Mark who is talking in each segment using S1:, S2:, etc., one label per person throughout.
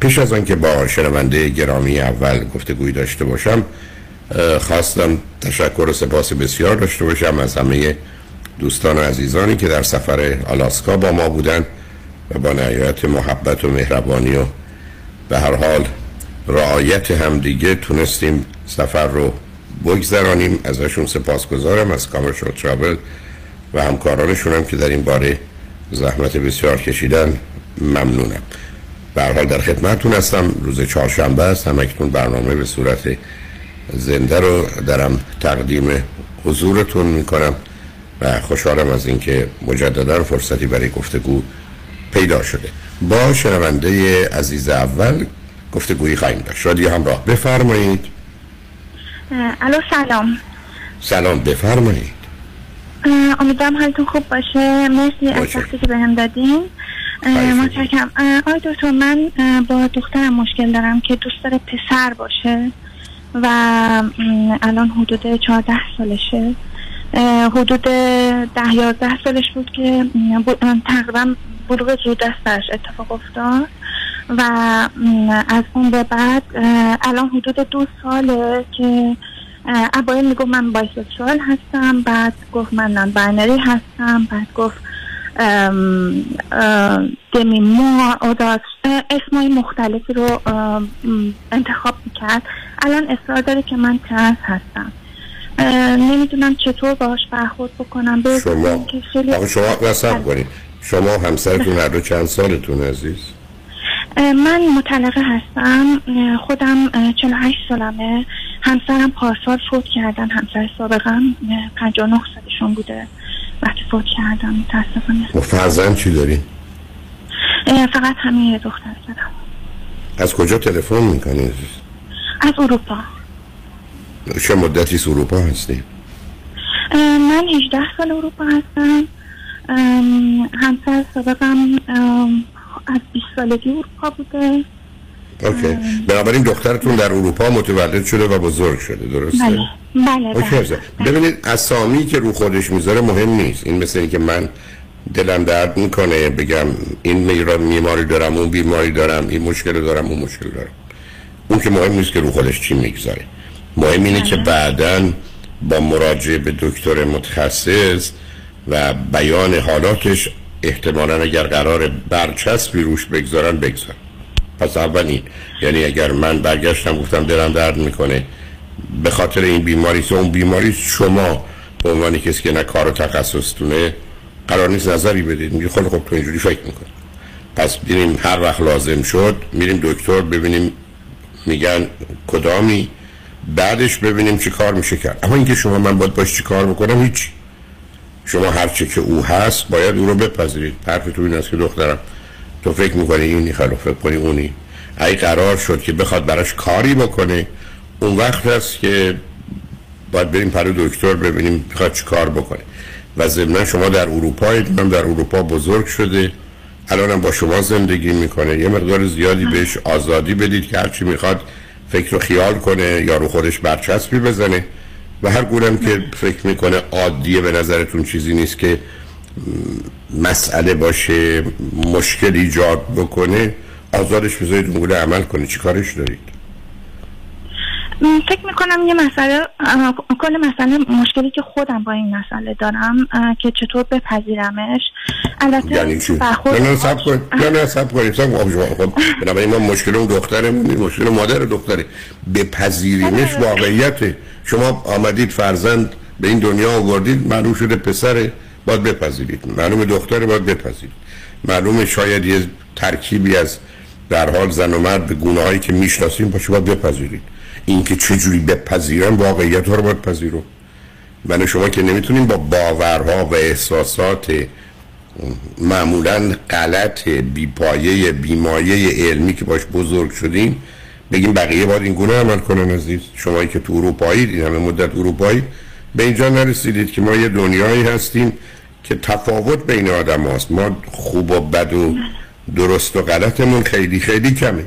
S1: پیش از آنکه با شنونده گرامی اول گفتگوی داشته باشم خواستم تشکر و سپاس بسیار داشته باشم از همه دوستان و عزیزانی که در سفر آلاسکا با ما بودن و با نهایت محبت و مهربانی و به هر حال رعایت همدیگه تونستیم سفر رو بگذرانیم. ازشون سپاس گذارم از کامرشال ترابل و همکارانشون هم که در این باره زحمت بسیار کشیدن ممنونم. به حال در خدمتتون هستم. روز چهارشنبه است. همکنون برنامه به صورت زنده رو درم تقدیم حضورتون می‌کنم و خوشحالم از اینکه مجددا فرصتی برای گفتگو پیدا شده. با شنونده عزیز اول گفتگویی خواهیم داشت. شادی همراه. بفرمایید.
S2: الو سلام.
S1: سلام بفرمایید.
S2: امیدوارم حالتون خوب باشه. مرسی از وقتی که بهم دادین. متشکرم. آقای دکتر من با دخترم مشکل دارم که دوست داره پسر باشه و الان حدود 14 سالشه. حدود ده یازده سالش بود که تقریبا بلوغ زود دستش اتفاق افتاد و از اون به بعد الان حدود دو ساله که اوایل می‌گفت من bisexual هستم بعد گفت من non-binary هستم بعد گفت demi و اسمای مختلفی رو انتخاب می‌کرد. الان اصرار داره که من trans هستم. نمی‌دونم چطور باش برخورد بکنم.
S1: شما که شما کنید. شما همسرتون هر دو چند سالتون عزیز؟
S2: من مطلقه هستم. خودم 48 سالمه. همسرم پارسال فوت کردن. همسر سابقم 59 سالشون بوده. وقتی فوت کردم متاسفانه
S1: و فرزند چی داری؟
S2: فقط همین یه دختر دارم
S1: از کجا تلفن می‌کنی؟
S2: از اروپا
S1: چه مدتی اروپا هستی؟
S2: من 18 سال اروپا هستم همسر سابقم از 20 سالگی اروپا بوده
S1: اوکی. بنابراین دخترتون در اروپا متولد شده و بزرگ شده درسته؟
S2: بله. بله, بله.
S1: ببینید اسامی که رو خودش می‌ذاره مهم نیست. این مثل که من دلم درد می‌کنه بگم این میماری دارم اون بیماری دارم این مشکل دارم اون مشکل دارم. اون که مهم نیست که رو خودش چی می‌گذاره. مهم اینه که بله. بعدا با مراجعه به دکتر متخصص و بیان حالاتش احتمالا اگر قرار برچسبی روش بگذارن بگذارن. پس اول یعنی اگر من برگشتم گفتم دلم درد می‌کنه به خاطر این بیماری اون بیماری شما به عنوان کسی که نه کار و تخصصتونه قرار نیست نظری بدید. میگه خیلی خب تو اینجوری فکر می‌کنه پس بینیم هر وقت لازم شد میریم دکتر ببینیم میگن کدامی. بعدش ببینیم چی کار میشه کرد. اما اینکه شما من باید باش چی کار بکنم هیچ شما هر چی که او هست باید او رو بپذیرید. حرف تو این است که دخترم. تو فکر می‌کنی اینی خیلی فکر کنی اونی؟ ای قرار شد که بخواد براش کاری بکنه. اون وقت هست که باید بریم پر دکتر ببینیم بخواد چی کار بکنه. و ضمنا شما در اروپا هم در اروپا بزرگ شده. الان با شما زندگی می‌کنه. یه مقدار زیادی بهش آزادی بدید که هرچی می‌خواد فکر و خیال کنه یا رو خودش برچسبی بزنه. و هر گونم که فکر می‌کنه عادیه به نظرتون چیزی نیست که مسئله باشه مشکل ایجاد بکنه آزادش بذارید اون عمل کنه چی کارش دارید؟
S2: فکر می‌کنم یه مسئله کل مسئله مشکلی که خودم با این مسئله دارم که چطور بپذیرمش. البته
S1: یعنی چی؟ نه نه سب کنید نه نه سب کنید سب خب بنابراین ما مشکل اون دخترمون مشکل مادر دختره. بپذیریمش آره. واقعیته. شما آمدید فرزند به این دنیا آوردید معلوم شده پسره. باید بپذیرید. معلوم دختره باید بپذیرید. معلوم شاید یه ترکیبی از در حال زن و مرد به گونه هایی که می‌شناسیم باشه باید بپذیرید. اینکه چجوری بپذیرن واقعیت ها رو باید پذیرو. من شما که نمی‌تونیم با باورها و احساسات معمولا غلط بیپایه بیمایه علمی که باش بزرگ شدیم بگیم بقیه باید این گونه عمل کنن عزیز. شمایی که تو اروپایی این همه مدت اروپایی به اینجا نرسیدید که ما یه دنیایی هستیم که تفاوت بین آدم هست ما خوب و بد و درست و غلطمون خیلی خیلی کمه.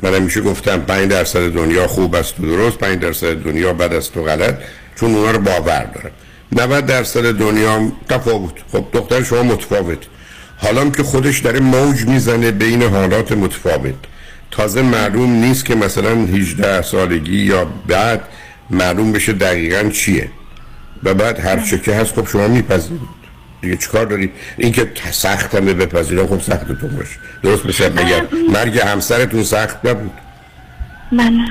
S1: من همیشه گفتم 5 درصد دنیا خوب است و درست 5 درصد دنیا بد است و غلط چون اونا رو باور دارم. 90 درصد دنیا تفاوت. خب دختر شما متفاوت. حالا که خودش داره موج می‌زنه بین حالات متفاوت. تازه معلوم نیست که مثلا 18 سالگی یا بعد معلوم بشه دقیقا چیه. و بعد هر چه هست خب شما میپذیرید. دیگه چیکار دارید اینکه سخت همه بپذیرم خب سختتون باشه درست بشه بگم. مرگ همسرتون سخت نبود.
S2: من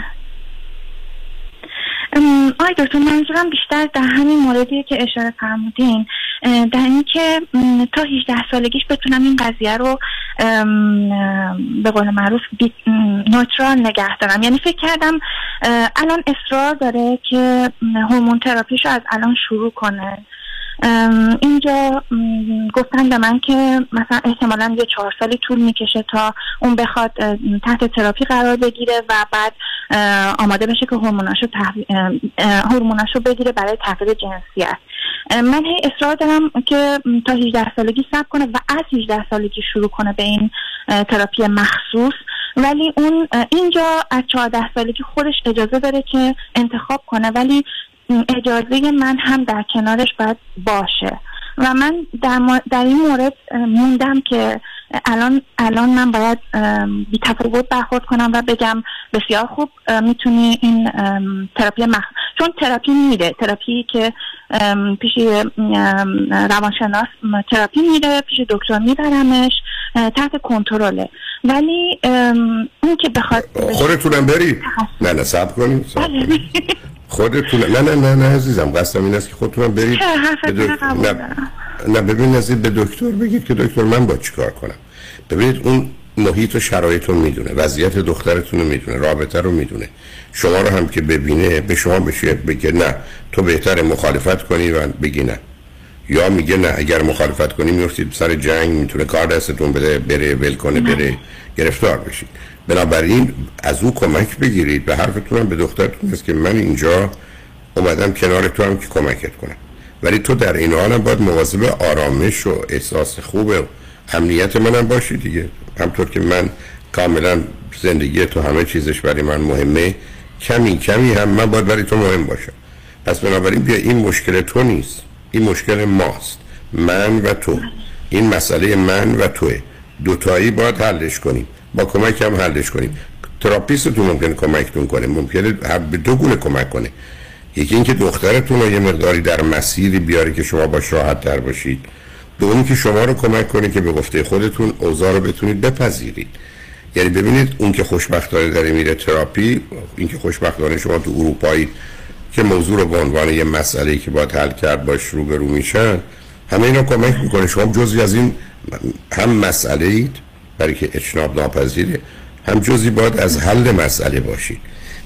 S2: آی دکتر منظورم بیشتر در همین موردی که اشاره فرمودین. در اینکه تا 18 سالگیش بتونم این قضیه رو به قول معروف نوترال نگه دارم. یعنی فکر کردم الان اصرار داره که هورمون تراپیش رو از الان شروع کنه. اینجا گفتن به من که مثلا احتمالا یه چهار سالی طول می‌کشه تا اون بخواد تحت تراپی قرار بگیره و بعد آماده بشه که هورموناشو هورموناشو بگیره برای تغییر جنسیت. من هی اصرار دارم که تا 18 سالگی صبر کنه و از 18 سالگی شروع کنه به این تراپی مخصوص. ولی اون اینجا از 14 سالگی خودش اجازه داره که انتخاب کنه. ولی اجازه من هم در کنارش باید باشه. و من در, در این مورد موندم که الان الان من باید بی تفاوت برخورد کنم و بگم بسیار خوب می‌تونی این تراپی مخ... چون تراپی میره تراپی که پیش روانشناس تراپی میره پیش دکتر میبرمش تحت کنترله. ولی اون که بخواد
S1: خودتونم برید. نه نه صبر کنید. خودتون نه نه نه نه عزیزم. قصدم این است که خودتون برید
S2: نه
S1: نه ببین نزید به دکتر بگید که دکتر من با چیکار کنم. ببینید اون محیط و شرایط رو می‌دونه. وضعیت دخترتون رو می‌دونه. رابطه رو می‌دونه. شما رو هم که ببینه به شما بشه بگه نه تو بهتر مخالفت کنی و بگی نه. یا میگه نه اگر مخالفت کنی میفتید سر جنگ می‌تونه کار دستتون بده بره ول کنه بره گرفتار بشید. بنابراین از او کمک بگیرید به حرفتون هم به دخترتون است که من اینجا اومدم کنار تو هم که کمکت کنم. ولی تو در این حال هم باید مواظب آرامش و احساس خوب و امنیت منم باشی دیگه. همطور که من کاملا زندگی تو همه چیزش برای من مهمه کمی کمی هم من باید برای تو مهم باشم. پس بنابراین بیا این مشکل تو نیست. این مشکل ماست. من و تو. این مسئله من و توه. دوتایی باید حلش کنیم. با کمک هم حلش کنیم. therapist تون ممکنه کمکتون کنه. ممکنه به دو گونه کمک کنه. یکی اینکه دخترتون رو یه مقداری در مسیری بیاره که شما باش راحت تر باشید. دومی که شما رو کمک کنه که به گفته خودتون اوضاع رو بتونید بپذیرید. یعنی ببینید اون که خوشبختانه داره میره تراپی این که خوشبختانه شما تو اروپایی که موضوع رو به عنوان یه مسئله که باید حل کرد باش روبرو میشن همه اینا کمک می‌کنه. شما جزی از این هم مسئله اید برای که اجناب ناپذیره. هم جزی باید از حل مسئله باشید.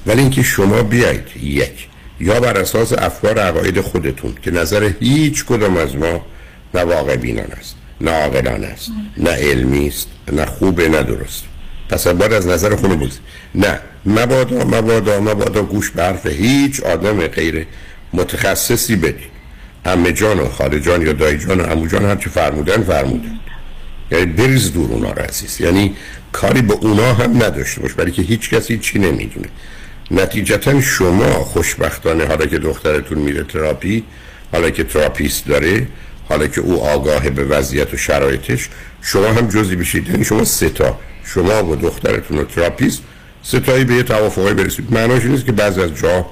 S1: ولی اینکه شما بیاید یک یا بر اساس افکار عقاید خودتون که نظر هیچ کدام از ما نه واقع بینان است نه عاقلان است نه علمی است نه خوبه نه درست. پس باید از نظر خونه بود نه مبادا مبادا مبادا گوش برف هیچ آدم غیر متخصصی بدید عمه جان و خاله جان یا دایی جان و عمو جان هرچی فرمودن فرمودن. یعنی بریز دور اونا رو عزیز یعنی کاری به اونا هم نداشته باش برای که هیچ کسی چی نمی‌دونه. نتیجتا شما خوشبختانه حالا که دخترتون میره تراپی حالا که therapist داره حالا که او آگاه به وضعیت و شرایطش شما هم جزی بشید. یعنی شما سه تا شما و دخترتون و therapist سه تایی به یه توافقی برسید. معناش نیست که بعض از جا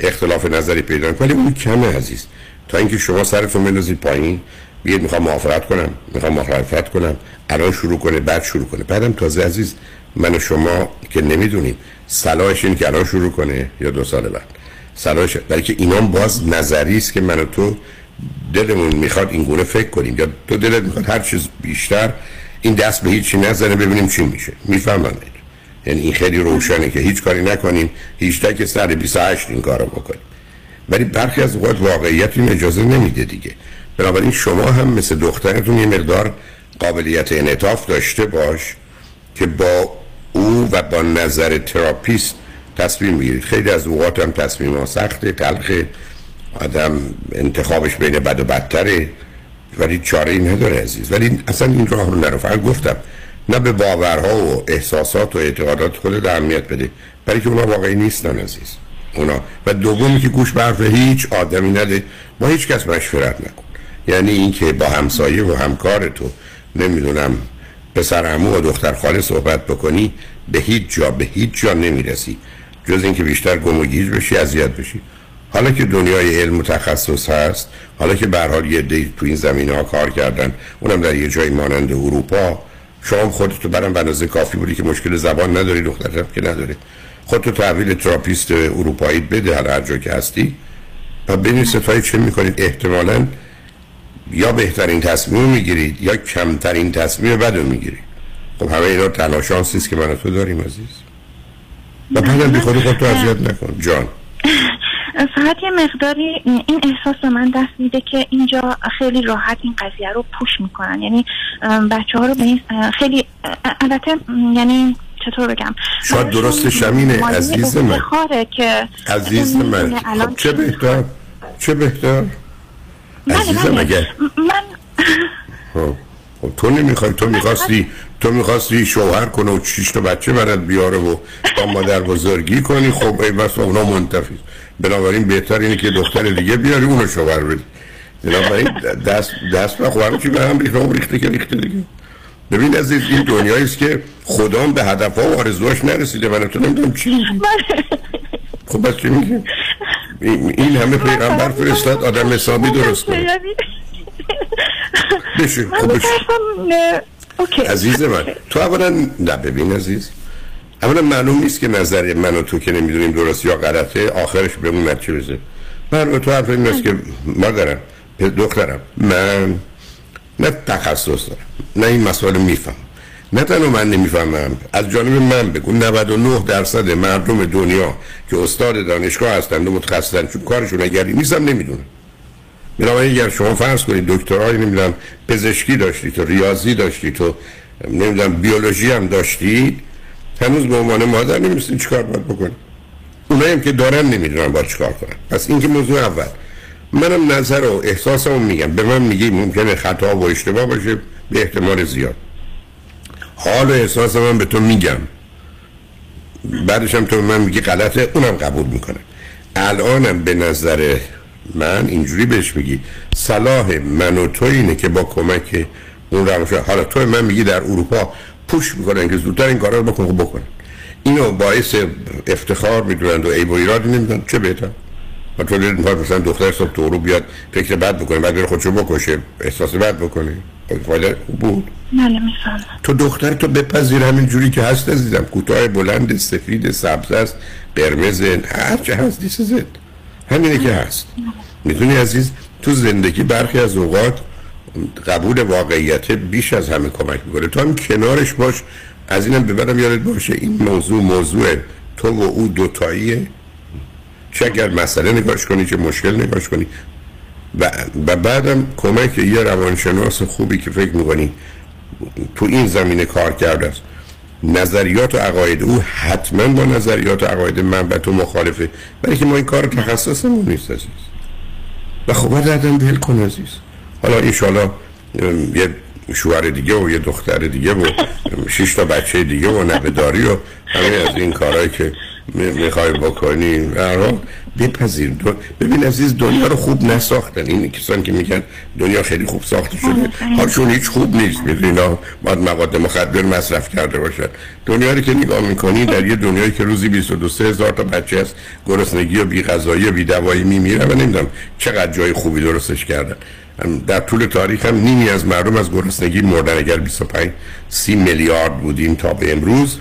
S1: اختلاف نظری پیدا ولی اون کمه عزیز. تا اینکه شما سرتون بندازید پایین بگید می‌خوام موافقت کنم می‌خوام مخالفت کنم. الان شروع کنه بعد شروع کنه. بعدم تازه عزیز من و شما که نمی‌دونیم صلاحش این که الان شروع کنه یا دو سال بعد. صلاحش بلکه اینا باز نظری است که من و تو دلمون می‌خواد این گونه فکر کنیم. یا تو دلت می‌خواد هر چیز بیشتر این دست به هیچی نزنه ببینیم چی میشه. می‌فهمم یعنی این خیلی روشنه که هیچ کاری نکنیم هیچ که سر 28 این کارو بکنیم. ولی برخی از اوقات واقعیت این اجازه نمیده دیگه. بنابراین شما هم مثل دخترتون یه مقدار قابلیت انعطاف داشته باش که با او و با نظر therapist تصمیم بگیرید. خیلی از اوقات هم تصمیم ها سخته تلخ آدم انتخابش بین بد و بدتره ولی چاره ای نداره عزیز. ولی اصلا این راه رو نرو. فقط گفتم نه به باورها و احساسات و اعتقادات خود اهمیت بده برای که اونا واقعی نیستن عزیز. اونا. و دومی که گوش برف هیچ آدمی نده با هیچ کس مشورت نکن. یعنی اینکه با همسایه و همکار تو نمی‌دونم پسر عمو و دختر خاله صحبت بکنی به هیچ جا به هیچ جا نمی‌رسی. جز اینکه بیشتر گم و گیج بشی اذیت بشی. حالا که دنیای علم و تخصص هست حالا که به حال یه دی تو این زمینه ها کار کردن اونم در یه جای مانند اروپا شما خودتو برام به کافی بودی که مشکل زبان نداری دخترم که نداره. خودتو تحویل therapist اروپایی بده هر جا که هستی. و ببین سه تایی چه می‌کنید؟ احتمالا یا بهترین تصمیم می‌گیرید یا کمترین تصمیم بد می‌گیرید. خب همه اینا تنها شانسی است که من تو داریم عزیز. و بعدم بی خود خودتو اذیت نکن جان.
S2: فقط یه مقداری این احساس به من دست میده که اینجا خیلی راحت این قضیه رو push می‌کنن. یعنی بچه ها رو به این خیلی البته یعنی چطور بگم؟
S1: شاید درست شمینه عزیز من. که عزیز من. خب چه بهتر؟ چه بهتر؟
S2: عزیزم
S1: بله. اگر من خب،, تو نمی‌خوای تو می‌خواستی تو می‌خواستی شوهر کنه و چیش تا بچه برات بیاره و با مادر بزرگی کنی. خب ای بس اونا منتفیز بنابراین بهتر اینه که دختر دیگه بیاری اونو شوهر بدی. بنابراین دست دست به خواهرم چی به هم ریخته؟ ریخته که ریخته دیگه. ببین عزیز این دنیایی است که خدا به هدف ها و آرزوهاش نرسیده. من تو نمی‌دونم چی خب بس چی میگی این همه پیغمبر فرستاد آدم حسابی درست کنه. بشه خب بشه عزیز من تو اولا نه ببین عزیز. اولا معلوم نیست که نظر من و تو که نمی‌دونیم درست یا غلطه. آخرش به اون نتیجه بزه من تو حرف این است که مادرم دخترم من نه تخصص دارم نه این مسئله میفهم نه تنها من نمی‌فهمم. از جانب من بگو. 99 درصد مردم دنیا که استاد دانشگاه هستند و متخصصن چون کارشون اگری نیستم نمی‌دونم. بنابراین اگر شما فرض کنید دکترای نمی‌دونم پزشکی داشتید تو ریاضی داشتید تو نمی‌دونم بیولوژی هم داشتید هنوز به عنوان مادر نمی‌دونید چیکار باید بکنید اونایی هم که دارن نمی‌دونن باید چیکار کنن. پس این که موضوع اول. منم نظر و احساسمو میگم. به من میگی ممکنه خطا و اشتباه باشه به احتمال زیاد. حال و احساس من به تو میگم. بعدش هم تو من میگی غلطه اونم قبول می‌کنه. الانم به نظر من اینجوری بهش میگی صلاح من و تو اینه که با کمک اون روش حالا تو من میگی در اروپا پوش می‌کنن که زودتر این کارا رو بکن خب بکن. اینو باعث افتخار می‌دونند و عیب و نمی‌دونن. چه بهتر؟ و تو مثلا دختر صبح تو رو بیاد فکر بد بکنه بعد بره خودشو بکشه احساس بد بکنه. فایده بود
S2: بله
S1: تو دختر تو بپذیر همین جوری که هست عزیزم. کوتاه بلند سفید سبز است قرمز هر چه هست دیس زد. همینه که هست. می‌دونی عزیز تو زندگی برخی از اوقات قبول واقعیت بیش از همه کمک می‌کنه. تو هم کنارش باش. از اینم ببرم یادت باشه این موضوع موضوع تو و او دوتاییه. چه اگر مسئله نگاش کنی چه مشکل نگاش کنی و, بعدم کمک یه روانشناس خوبی که فکر می‌کنی تو این زمینه کار کرده است. نظریات و عقاید او حتما با نظریات و عقاید من و تو مخالفه. ولی که ما این کار تخصصمون نیست عزیز. و خب باید ول کن عزیز. حالا ایشالا یه شوهر دیگه و یه دختر دیگه و شش تا بچه دیگه و نبداری و همه از این کارهایی که می‌خوای بکنی. بپذیر. ببین عزیز دنیا رو خوب نساختن. این کسانی که میگن دنیا خیلی خوب ساخته شده. حالشون هیچ خوب نیست. اینا باید مواد مخدر مصرف کرده باشن. دنیا رو که نگاه می‌کنی در یه دنیایی که روزی 22 هزار تا بچه از گرسنگی و بی غذایی و بی دوایی میمیره و نمی‌دونم چقدر جای خوبی درستش کردن. در طول تاریخ هم نیمی از مردم از گرسنگی مردن. اگر 25 30 میلیارد بودیم تا به امروز.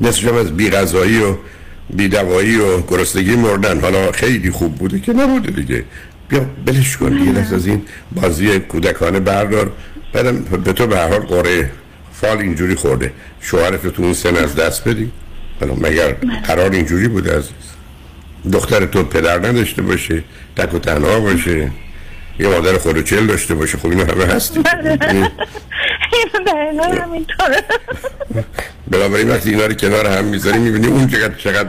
S1: نصفش از بی غذایی و بیدوایی و گرسنگی مردن. حالا خیلی خوب بوده که نبوده دیگه. بیا بلش کن دیگه. دست از این بازی کودکانه بردار. بعدم به تو به هر حال قره فال اینجوری خورده. شوهرت تو اون سن از دست بدی. حالا مگر قرار اینجوری بوده عزیز؟ دختر تو پدر نداشته باشه تک و تنها باشه. یه مادر خودوچل داشته باشه خب اینو همه هستی بنابراین وقتی اینا رو کنار هم می‌ذاری می‌بینی اون چقدر چقدر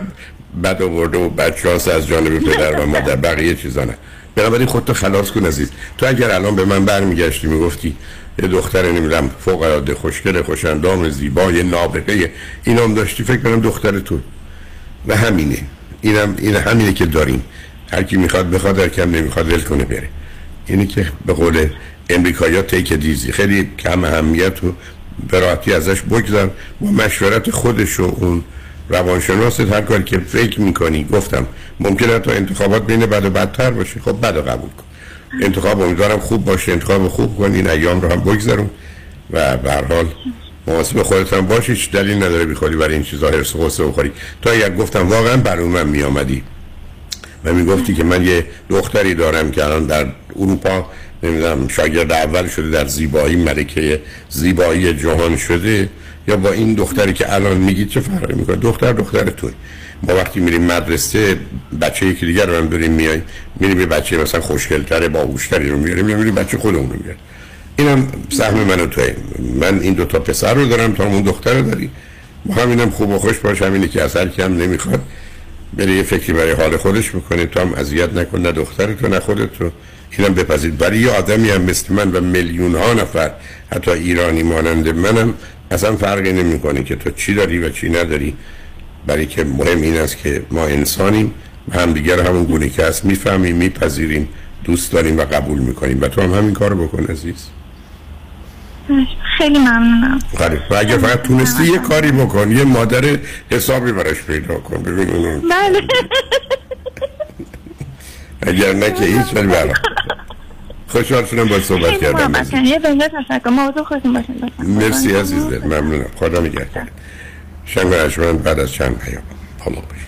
S1: بد آورده و بد شانس از جانب پدر و مادر. بقیه چیزا نه. بنابراین خودتو خلاص کن عزیز. تو اگر الان به من برمیگشتی می‌گفتی یه دختر نمی‌دونم فوق العاده خوشگل خوشندام زیبای نابغه اینام داشتی فکر کنم دختر تو. و همینه. اینم این همینه که داریم. هر کی می‌خواد بخواد هر کم نمی‌خواد ول کنه بره. اینی که به قول امریکایی تیک دیزی خیلی کم اهمیت و براحتی ازش بگذار. با مشورت خودش و اون روانشناست هر کاری که فکر می‌کنی. گفتم ممکنه تا انتخابات بین بد و بدتر باشه. خب بد قبول کن. انتخاب امیدوارم خوب باشه. انتخاب خوب کن. این ایام رو هم بگذارم. و به هر حال مواظب خودت هم هیچ دلیل نداره بخوری برای این چیزا هرس و بخوری. تا یک گفتم واقعا برای من میآمدی. و می‌گفتی که من یه دختری دارم که الان در اروپا نمی‌دونم شاگرد اول شده در زیبایی ملکه زیبایی جهان شده. یا با این دختری که الان میگید چه فرقی می‌کنه؟ دختر دختر توی. ما وقتی میریم مدرسه بچه یکی دیگر رو هم بریم میای میریم یه بچه مثلا خوشگلتره باهوشتری رو میاریم یا میریم بچه خودمون رو میاریم اینم سهم من و توی. من این دوتا پسر رو دارم تا اون دختر رو داری. همینم خوب و خوش باش همینه که اثر کم نمی‌خواد. بره یه فکری برای حال خودش می‌کنه تو هم اذیت نکن نه دخترتو نه خودتو. اینم بپذید برای یه آدمی هم مثل من و میلیون ها نفر حتی ایرانی مانند منم اصلا فرقی نمی‌کنه که تو چی داری و چی نداری. برای که مهم این است که ما انسانیم و هم دیگر همون گونه که هست. می‌فهمیم میپذیریم دوست داریم و قبول می‌کنیم. و تو هم همین کار بکن عزیز.
S2: خیلی ممنونم.
S1: و اگر فقط تونستی یه کاری بکن یه مادر حسابی براش پیدا کن ببین اونو
S2: بله.
S1: اگر نه که هیچ ولی برای خوشحال شدم با صحبت کردم
S2: یه بنده تشکر. موضوع خودتون باشین.
S1: مرسی عزیز دل. ممنونم. خدا نگهدار. شنگ و بعد از چند پیام. با ما باشید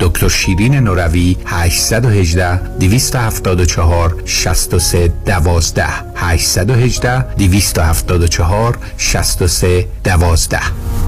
S3: دکتر شیرین نوروی 818 274 63 12 818 274 63 12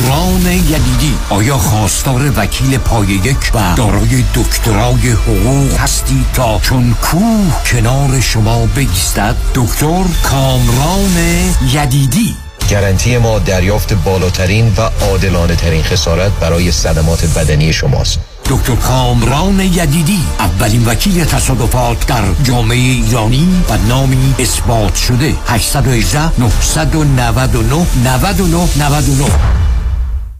S4: کامران یدیدی. آیا خواستار وکیل پای یک و دارای دکترای حقوق هستی تا چون کوه کنار شما بگیستد دکتر کامران یدیدی.
S3: گارانتی ما دریافت بالاترین و عادلانه ترین خسارت برای صدمات بدنی شماست.
S4: دکتر کامران یدیدی اولین وکیل تصادفات در جامعه ایرانی و نامی اثبات شده. 818 999 99 99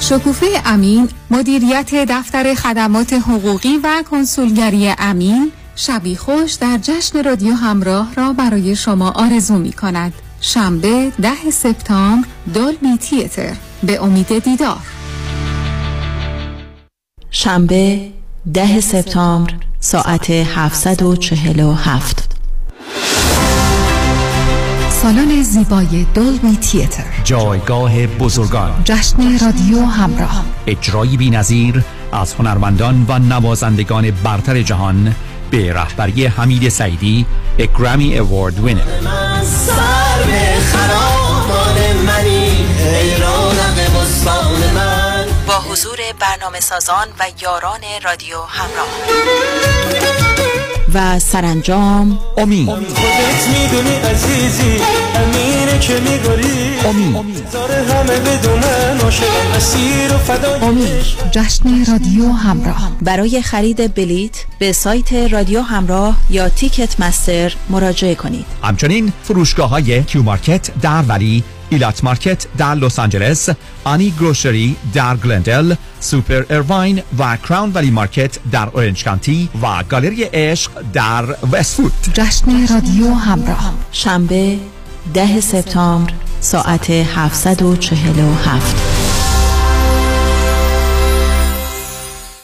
S5: شکوفه امین مدیریت دفتر خدمات حقوقی و کنسولگری امین شبی خوش در جشن رادیو همراه را برای شما آرزو می کند شنبه ده سپتامبر دولبی تیتر. به امید دیدار.
S6: شنبه ده سپتامبر ساعت 747
S5: سالن زیبای دولبی تیتر.
S4: جایگاه بزرگان.
S5: جشن رادیو همراه.
S4: اجرایی بی نظیر از هنرمندان و نوازندگان برتر جهان به رهبری حمید سعیدی اگرامی اوارد وینر
S6: با حضور برنامه سازان و یاران رادیو همراه. و سرانجام.
S4: امید
S5: امید جشن رادیو همراه.
S6: برای خرید بلیت به سایت رادیو همراه یا تیکت مستر مراجعه کنید.
S4: همچنین فروشگاه های Q Market در Valley Elat Market در لس آنجلس Ani Grocery در گلندل سوپر ایرواین و Crown Valley Market در Orange County و گالری عشق در وستوود
S5: جشن رادیو همراه.
S6: شنبه ده سپتامبر ساعت 747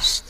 S7: past.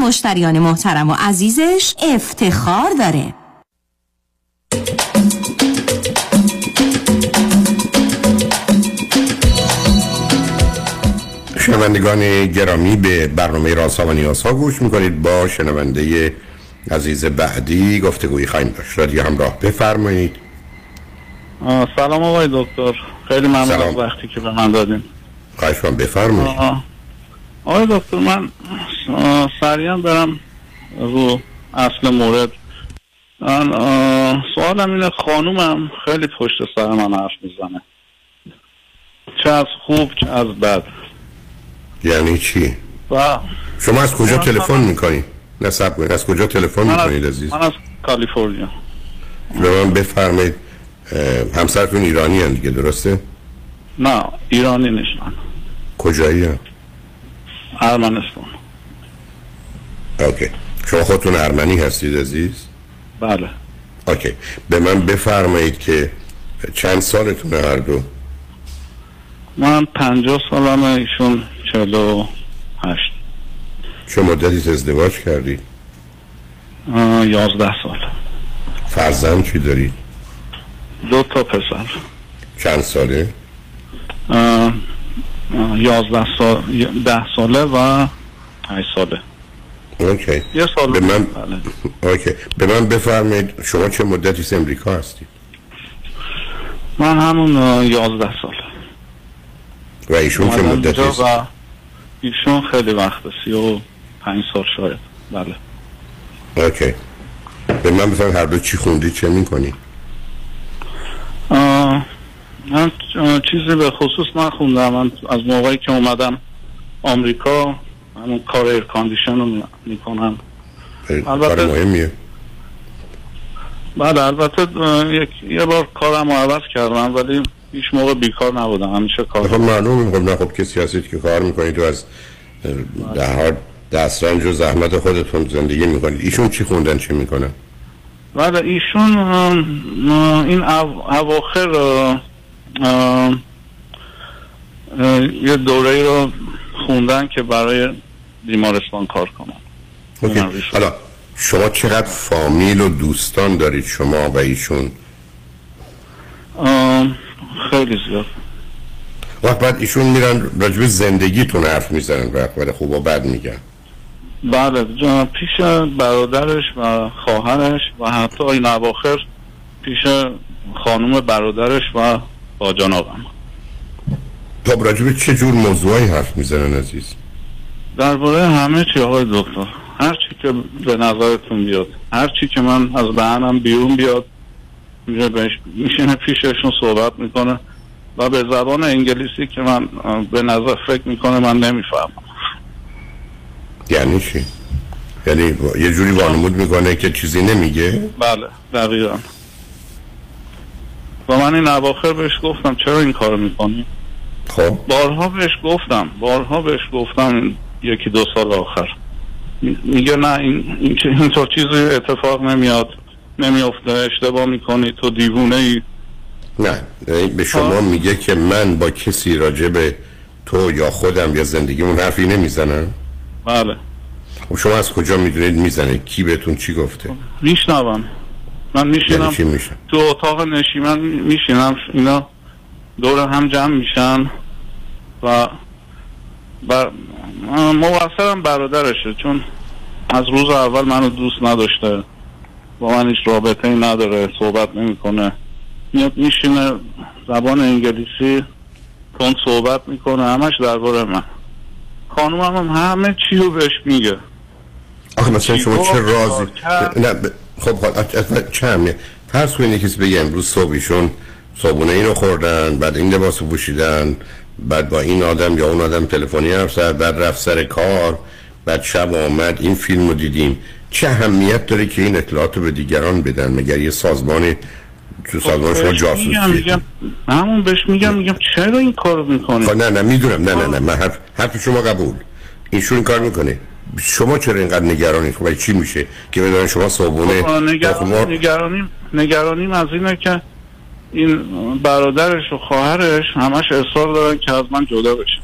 S8: مشتریان محترم و عزیزش افتخار داره.
S1: شنوندگان گرامی به برنامه رازها و نیازها گوش می‌کنید. با شنونده عزیز بعدی گفتگوی خواهیم داشت. رادیو همراه بفرمایید.
S9: سلام آقای دکتر. خیلی ممنون از وقتی که به من دادین.
S1: خواهش بفرمایید.
S9: آقای دکتر من سریعا برم رو اصل مورد سوالم اینه خانومم خیلی پشت سر من حرف می‌زنه چه از خوب چه از بد
S1: یعنی چی؟
S9: و
S1: شما از کجا تلفن می‌کنید؟ نه سب کنید از کجا تلفن می‌کنید عزیز؟
S9: من از کالیفرنیا
S1: به من بفرمایید همسرتون ایرانی هم دیگه درسته؟
S9: نه ایرانی نیستن
S1: کجایی هم؟
S9: ارمنستان
S1: اوکی شما خودتون ارمنی هستید عزیز؟
S9: بله
S1: اوکی به من بفرمایید که چند سالتونه هر دو
S9: من پنجاه سالمه ایشون چلو هشت
S1: چه مدتی ازدواج کردید؟
S9: یازده سال
S1: فرزند چی دارید؟
S9: دو تا پسر
S1: چند ساله؟
S9: یازده سال ده ساله و هشت ساله.
S1: اوکی.
S9: یه سال
S1: به من
S9: بله.
S1: اوکی. به من بفرمایید شما چه مدتی از امریکا هستید؟
S9: من همون اه، یازده سال.
S1: و ایشون چه مدتی است؟
S9: و ایشون خیلی وقت سی و پنج سال شاید. بله.
S1: Okay. به من بفرمایید هر دو چی خوندید چه می‌کنید؟
S9: من چیزی به خصوص نخوندم. من از موقعی که اومدم آمریکا همون کار air condition رو می- می‌کنم.
S1: کار
S9: البته-
S1: مهمیه.
S9: بله البته یه بار کارم رو عوض کردم ولی هیچ موقع بیکار نبودم. همیشه کار
S1: خب معلومه خب نه خب کسی هستید که کار می‌کنید و از در هر دسترنج و زحمت خودتون زندگی می‌کنید. ایشون چی خوندن چی می‌کنن؟
S9: بله ایشون این او- اواخر یه دوره رو خوندن که برای بیمارستان کار کنن
S1: اوکی. حالا شما چقدر فامیل و دوستان دارید شما و ایشون؟
S9: خیلی زیاد.
S1: وقت بعد ایشون میرن راجب زندگیتون حرف می‌زنن وقت بعد خوب و بد میگن.
S9: بله جا- پیش برادرش و خواهرش و حتی این اواخر پیش خانم برادرش و با جنابم
S1: خب راجب چه جور موضوعی حرف می‌زنن عزیز؟
S9: درباره همه چی آقای دکتر. هر چی که به نظرتون بیاد هر چی که من از دهنم بیرون بیاد میشه بهش میشینه پیششون صحبت می‌کنه و به زبان انگلیسی که من به نظر فکر می‌کنه من نمی‌فهمم.
S1: یعنی چی؟ یعنی یه جوری وانمود می‌کنه که چیزی نمیگه؟
S9: بله دقیقا. و من این اواخر بهش گفتم چرا این کارو می‌کنی؟
S1: خب.
S9: بارها بهش گفتم بارها بهش گفتم یکی دو سال آخر. می- میگه نه این این اینطور چیزی اتفاق نمیاد نمیافته اشتباه می‌کنی تو دیوونه ای
S1: نه به شما میگه که من با کسی راجب تو یا خودم یا زندگیمون حرفی نمی‌زنم؟
S9: بله.
S1: خب شما از کجا می‌دونید می‌زنه؟ کی بهتون چی گفته؟
S9: میشنوم من میشینم
S1: یعنی
S9: تو اتاق نشیمن میشینم اینا دور هم جمع میشن و بر... مقصرم برادرشه چون از روز اول منو دوست نداشته با من هیچ رابطه ای نداره صحبت نمی‌کنه. میاد میشینه زبان انگلیسی کن صحبت می‌کنه همش درباره من. خانومم هم همه چی رو بهش میگه.
S1: آخه مثلا شما؟ چه رازی؟ نه ب... خب حالا اصلا چه همیه فرض کنید کسی بگه امروز صبح ایشون صابونه اینو خوردن بعد این لباس رو پوشیدن بعد با این آدم یا اون آدم تلفنی حرف زد بعد رفت سر کار بعد شب آمد این فیلم رو دیدیم. چه اهمیت داره که این اطلاعات رو به دیگران بدن؟ مگر یه سازمان تو سازمان شما
S9: میگم همون بهش میگم میگم چرا این کارو می‌کنی
S1: خب نه نه می‌دونم نه نه نه من حرف, حرف شما قبول. ایشون کار می‌کنه. شما چرا اینقدر نگرانید؟ خب چی میشه که بدونن شما صبحونه
S9: خب، نگران- نگرانیم نگرانیم از اینه که این برادرش و خواهرش همش اصرار دارن که از من جدا بشه.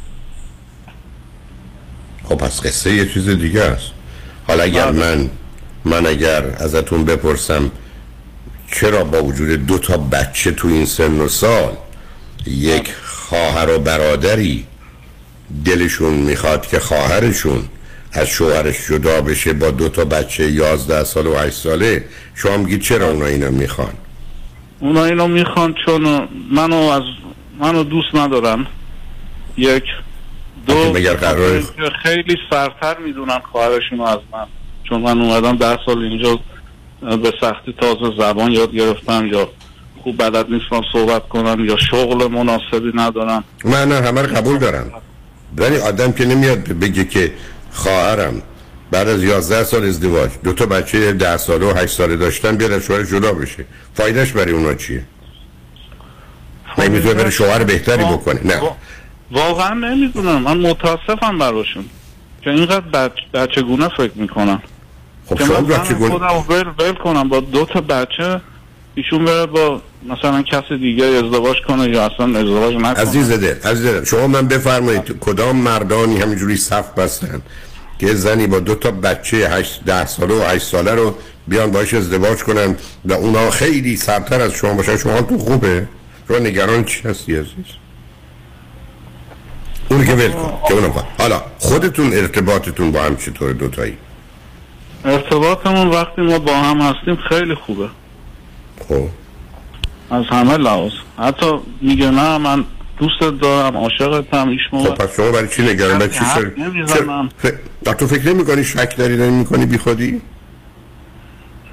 S1: خب پس قصه یه چیز دیگه است. حالا اگر من من اگر ازتون بپرسم چرا با وجود دو تا بچه تو این سن و سال یک خواهر و برادری دلشون می‌خواد که خواهرشون از شوهرش جدا بشه با دو تا بچه یازده سال و هشت ساله شما میگید چرا اونا اینو می‌خوان؟
S9: اونا اینو می‌خوان چون منو از منو دوست ندارن. یک. دو.
S1: مگر قرار
S9: خیلی سرتر می‌دونن خواهرشون از من. چون من اومدم ده سال اینجا به سختی تازه زبان یاد گرفتم یا خوب بلد نیستم صحبت کنم یا شغل مناسبی ندارم.
S1: من نه همه قبول دارم ولی آدم که نمیاد بگه که خواهرم. بعد از 11 سال ازدواج. دو تا بچه 10 ساله و 8 ساله داشتن بیاد از شوهر جدا بشه. فایدهش برای اونا چیه؟ من می‌تونه بره شوهر بهتری بکنه. نه.
S9: واقعا نمی‌دونم. من متاسفم براشون. که اینقدر بچ... بچگونه فکر می‌کنن
S1: خب شما
S9: من
S1: بچگونه-
S9: خودم ول, ول کنم. با دو تا بچه ایشون بره با مثلا کس دیگه ازدواج کنه یا اصلا ازدواج نکنه.
S1: عزیز دل عزیز دل شما من بفرمایید کدام مردانی همینجوری صف بستن؟ که زنی با دو تا بچه 8 10 ساله و 8 ساله رو بیان باش ازدواج کنن و اونا خیلی سرتر از شما باشن. شما تو خوبه؟ شما نگران چی هستی عزیز؟ اون که ول کن که اونم حالا خودتون ارتباطتون با هم چطور دوتایی؟
S9: ارتباطمون وقتی ما با هم هستیم خیلی خوبه.
S1: خب.
S9: از همه لحاظ. حتی میگه نه من دوست دارم عاشقتم ایش
S1: خب پس شما برای چی نگران؟ برای چی سر. تو فکر نمی کنی شک داری نمی کنی بی خودی؟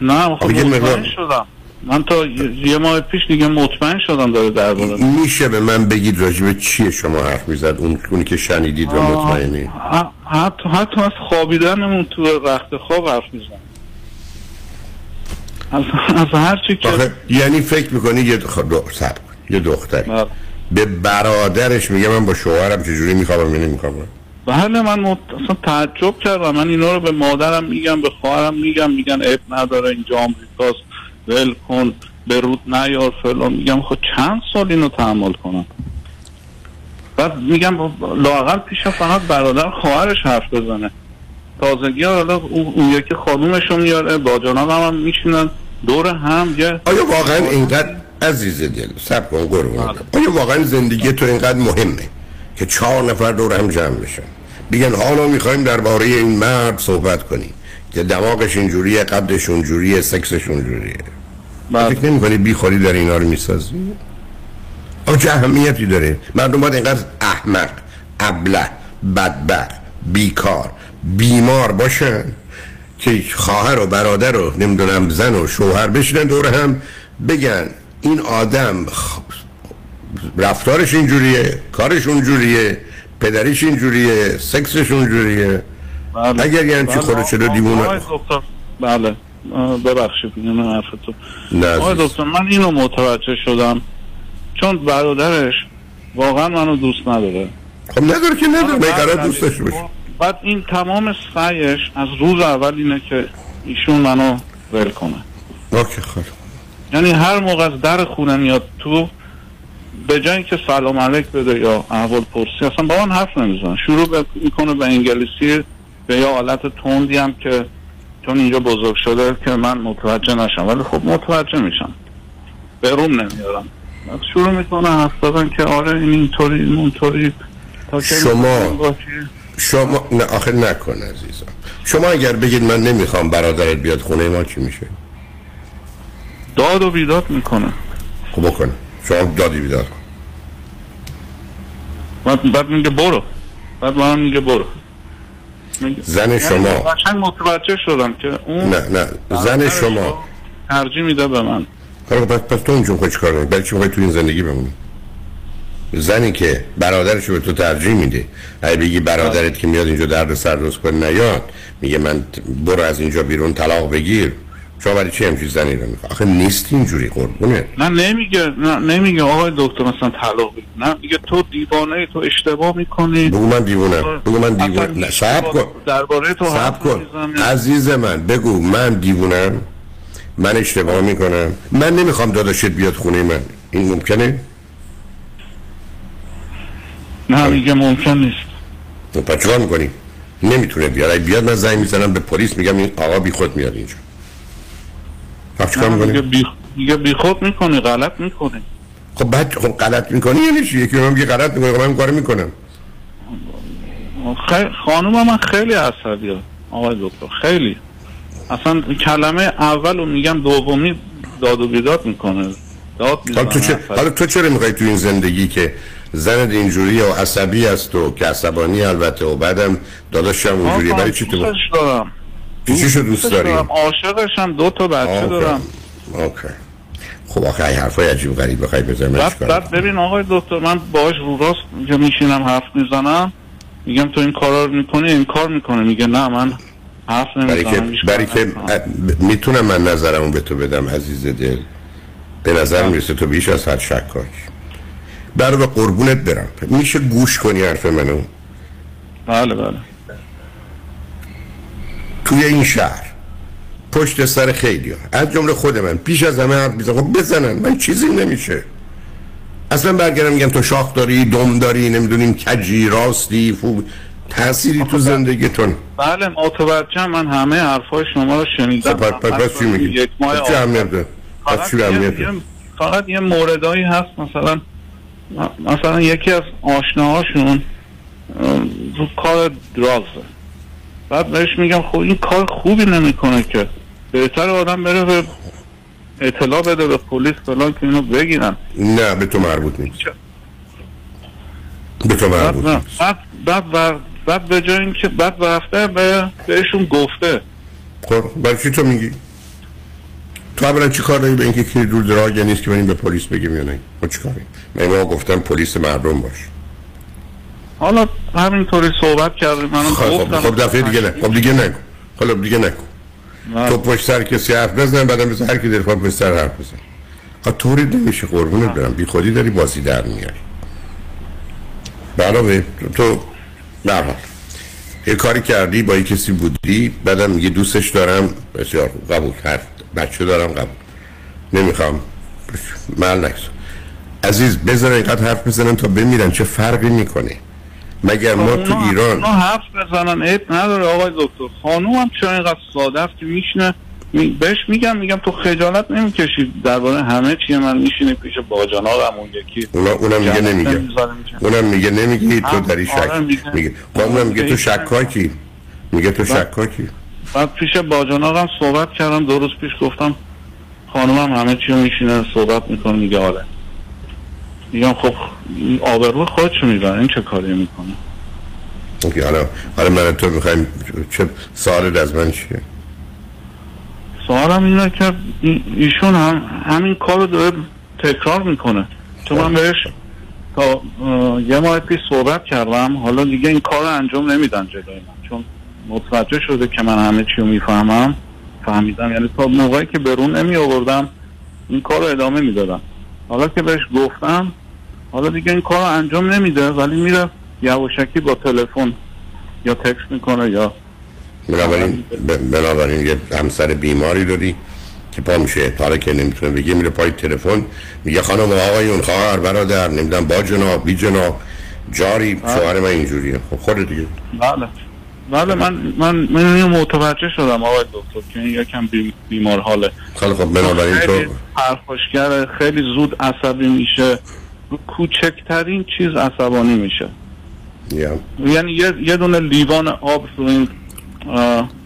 S9: نه خب مطمئن شدم. من تا یه ماه پیش دیگه مطمئن شدم داره درباره
S1: میشه به من بگید راجبه چیه شما حرف می‌زد اون اونی که شنیدید و مطمئنی؟
S9: حتی حتی از خوابیدنمون تو رخت خواب حرف میزن از, از هر چی که
S1: یعنی فکر می‌کنی یه دختر یه دختری. بله. به برادرش میگه من با شوهرم چجوری میخوابم یا نمیخوابم.
S9: بله من مت... اصلا تعجب کردم. من اینا رو به مادرم میگم به خواهرم میگم میگن عیب نداره اینجا آمریکاست ول کن به رود نیار فلان. میگم خب چند سال اینو تحمل کنم؟ بعد میگم لاقل پیش فقط برادر خواهرش حرف بزنه. تازگی حالا اون یکی خانومشو میاره با جانم هم میشینن. دور هم یه
S1: آیا واقعا اینقدر عزیز دل؟ سب کن بله. آیا واقعا زندگی تو اینقدر مهمه؟ که چهار نفر دور هم جمع بشن. بگن حالا می‌خوایم درباره این مرد صحبت کنیم که دماغش اینجوریه قدش اونجوریه سکسش اونجوریه. فکر نمی کنی بی خوری در اینا رو می‌سازی؟ آقا چه اهمیتی داره؟ مردم باید اینقدر احمق ابله بدبخ بیکار بیمار باشن که خواهر و برادر و نمی‌دونم زن و شوهر بشینن دور هم بگن این آدم رفتارش اینجوریه کارش اونجوریه پدریش اینجوریه سکسش اونجوریه. بله. اگر یعنی چی خودش رو دیوونه
S9: بله. ببخشید این حرفتو آقای دکتر من اینو متوجه شدم چون برادرش واقعا منو دوست نداره.
S1: خب نداره که نداره من قرار دوستش بشه
S9: بعد این تمام سعیش از روز اول اینه که ایشون منو ول کنه.
S1: اوکی خب.
S9: یعنی هر موقع از در خونه میاد تو به جایی که سلام علیک بده یا احوال پرسی اصلا با من حرف نمیزن شروع می‌کنه به انگلیسی به یا حالت توندی هم که چون اینجا بزرگ شده که من متوجه نشم. ولی خب متوجه میشم. به روم نمیارم. شروع می‌کنه حرف زدن که آره این اینطوری اونطوری.
S1: شما شما نه آخه نکن عزیزم. شما اگر بگید من نمی‌خوام برادرت بیاد خونه ما چی میشه؟
S9: داد و بیداد می‌کنه.
S1: خب بکنه شما دادی بیداد
S9: بعد, بعد میگه برو. بعد من میگه برو.
S1: زن یعنی شما.
S9: چند متوجه شدم که اون
S1: نه نه. زن شما.
S9: ترجیح میده به من.
S1: خب پس, پس تو اونجا خود چکار کنی؟ برای چی تو این زندگی بمونی. زنی که برادرش به تو ترجیح میده. اگه بگی برادرت که میاد اینجا درد سر روز کنه نیاد میگه من برو از اینجا بیرون طلاق بگیر. شما برای چی همچین زنی رو می‌خواه آخه نیست اینجوری قربونه.
S9: نه نمیگه نه نمیگه آقای دکتر مثلا طلاق نه میگه تو دیوانه تو اشتباه می‌کنی.
S1: بگو من دیوانه بگو من دیوانه نه کن.
S9: درباره تو
S1: سب کن. عزیز من بگو من دیوونم من اشتباه می‌کنم. من نمی‌خوام داداشت بیاد خونه من. این ممکنه؟
S9: نه میگه ممکن نیست.
S1: تو پچه می‌کنی؟ نمی‌تونه بیاد. بیاد من زنگ می‌زنم به پلیس میگم این آقا بی خود میاد اینجا. چیکار می‌کنی؟
S9: بی خود می‌کنی غلط می‌کنی.
S1: خب بعد خب غلط می‌کنی یعنی چی؟ یکی من میگه غلط می‌کنه خب من کار می‌کنم.
S9: خ... خانوم من خیلی عصبیه آقای دکتر خیلی. اصلا کلمه اول رو میگم دومی داد و بیداد می‌کنه. داد
S1: حالا تو, چه... حالا تو چرا می‌خوای تو این زندگی که زند اینجوری و عصبی است و که عصبانی البته و بعدم داداشم اونجوری برای چی تو
S9: دارم.
S1: چی شو دوست داری؟
S9: عاشقشم دو تا بچه دارم.
S1: اوکی. خب آخه این حرفای عجیب غریب بخوای بزنم
S9: بعد, بعد ببین آقای دکتر من باش رو راست که میشینم حرف می‌زنم. میگم تو این کارا رو می‌کنی این کار می‌کنه. میگه نه من حرف نمی‌زنم
S1: برای که می‌تونم من نظرمو به تو بدم عزیز دل. به نظر بله. می‌رسه تو بیش از حد شک کنی برای قربونت برم. میشه گوش کنی حرف منو؟
S9: بله بله.
S1: توی این شهر. پشت سر خیلی ها. از جمله خود من. پیش از همه حرف می‌زنم. خب بزنن. من چیزی نمیشه. اصلا برگردم میگم تو شاخ داری دم داری نمی‌دونیم کجی راستی فو. تأثیری تو زندگیتون.
S9: بله متوجه من همه حرفای شما رو شنیدم. خب
S1: پس چی میگی؟ چی اهمیت
S9: فقط یه موردایی هست. مثلا مثلا یکی از آشناهاشون رو کار دراغه بعد بهش میگم خب این کار خوبی نمی‌کنه که. بهتر آدم بره به اطلاع بده به پلیس فلان که اینو بگیرن.
S1: نه به تو مربوط نیست. به تو مربوط
S9: بعد بعد بعد, بعد, بعد به جای اینکه بعد رفته به بهشون گفته.
S1: خب برای چی تو میگی؟ تو اولا چی کار داری به اینکه کی رو دراگ نیست که بریم به پلیس بگیم یا نه؟ ما چی کاری من گفتم پلیس مردم باش.
S9: حالا همینطوری صحبت کردیم من
S1: خب خب, خب دفعه دیگه نه. خب دیگه نکن حالا دیگه نکن تو پشت سر کسی حرف بزن بعدم بزن هر کی دلخواه پشت سر حرف بزن. ها طوری نمیشه قربونت برم. بی خودی داری بازی در میاری. علاوه تو در حال. یه کاری کردی با یه کسی بودی بعدم میگه دوستش دارم. بسیار قبول هر بچه دارم قبول. نمی‌خوام. من نکس. عزیز بذار اینقدر حرف بزنن تا بمیرن چه فرقی می‌کنه؟ مگر ما تو ایران؟
S9: اونا حرف بزنن عیب نداره آقای دکتر. خانوم هم چرا اینقدر ساده است که میشنه بهش میگم میگم تو خجالت نمی‌کشی. درباره همه چیه من میشینه پیش باجناقم اون یکی.
S1: اونا اونم میگه نمیگه. اونم میگه نمیگه تو داری شک میگه. با اونم میگه تو شکاکی میگه تو شکاکی
S9: بعد پیش باجناقم صحبت کردم دو روز پیش گفتم خانومم همه چی میشینه صحبت می‌کنه میگه آره. میگم خب آبرو خودشو می‌بره این چه کاری می‌کنه
S1: اوکی حالا حالا من تو می‌خوایم چه سوال از من چیه؟
S9: سوالم اینه که ایشون هم همین کار رو داره تکرار می‌کنه. چون من بهش تا یه ماه پیش صحبت کردم. حالا دیگه این کار رو انجام نمیدن جلوی من. چون متوجه شده که من همه چی رو می‌فهمم. فهمیدم. یعنی تا موقعی که برون نمی آوردم این کار رو ادامه می‌دادم. حالا که بهش گفتم حالا دیگه این کار انجام نمیده ولی میره یواشکی با تلفن یا تکس می‌کنه یا
S1: بنابراین بنابراین یه همسر بیماری داری که پا میشه. حالا که نمی‌تونه بگه میره پای تلفن میگه خانم آقایون خواهر برادر نمی‌دونم با جناب بی جناب جاری شوهر من اینجوریه. خب خود دیگه.
S9: بله. بله من من من متوجه شدم آقای دکتر که این یکم بیمار حاله.
S1: خیلی خب بنابراین تو
S9: پرخاشگر خیلی زود عصبی میشه. کوچکترین چیز عصبانی میشه.
S1: Yeah.
S9: یعنی یه, یه دونه لیوان آب رو این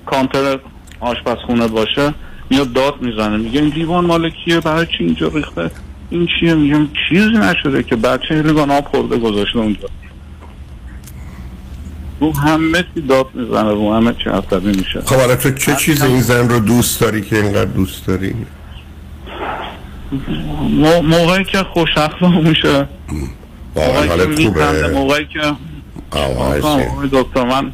S9: کانتر آشپزخونه باشه میاد داد می‌زنه. میگه این لیوان مال کیه؟ برای چی اینجا ریخته؟ این چیه؟ میگم چیزی نشده که بچه لیوان آب خورده گذاشته اونجا. رو همه چی داد می‌زنه رو همه چی عصبی میشه.
S1: خب حالا تو چه چیز این زن رو دوست داری که اینقدر دوست داری؟
S9: موقعی که خوش میشه.
S1: واقعا حالت خوبه.
S9: موقعی که دکتر من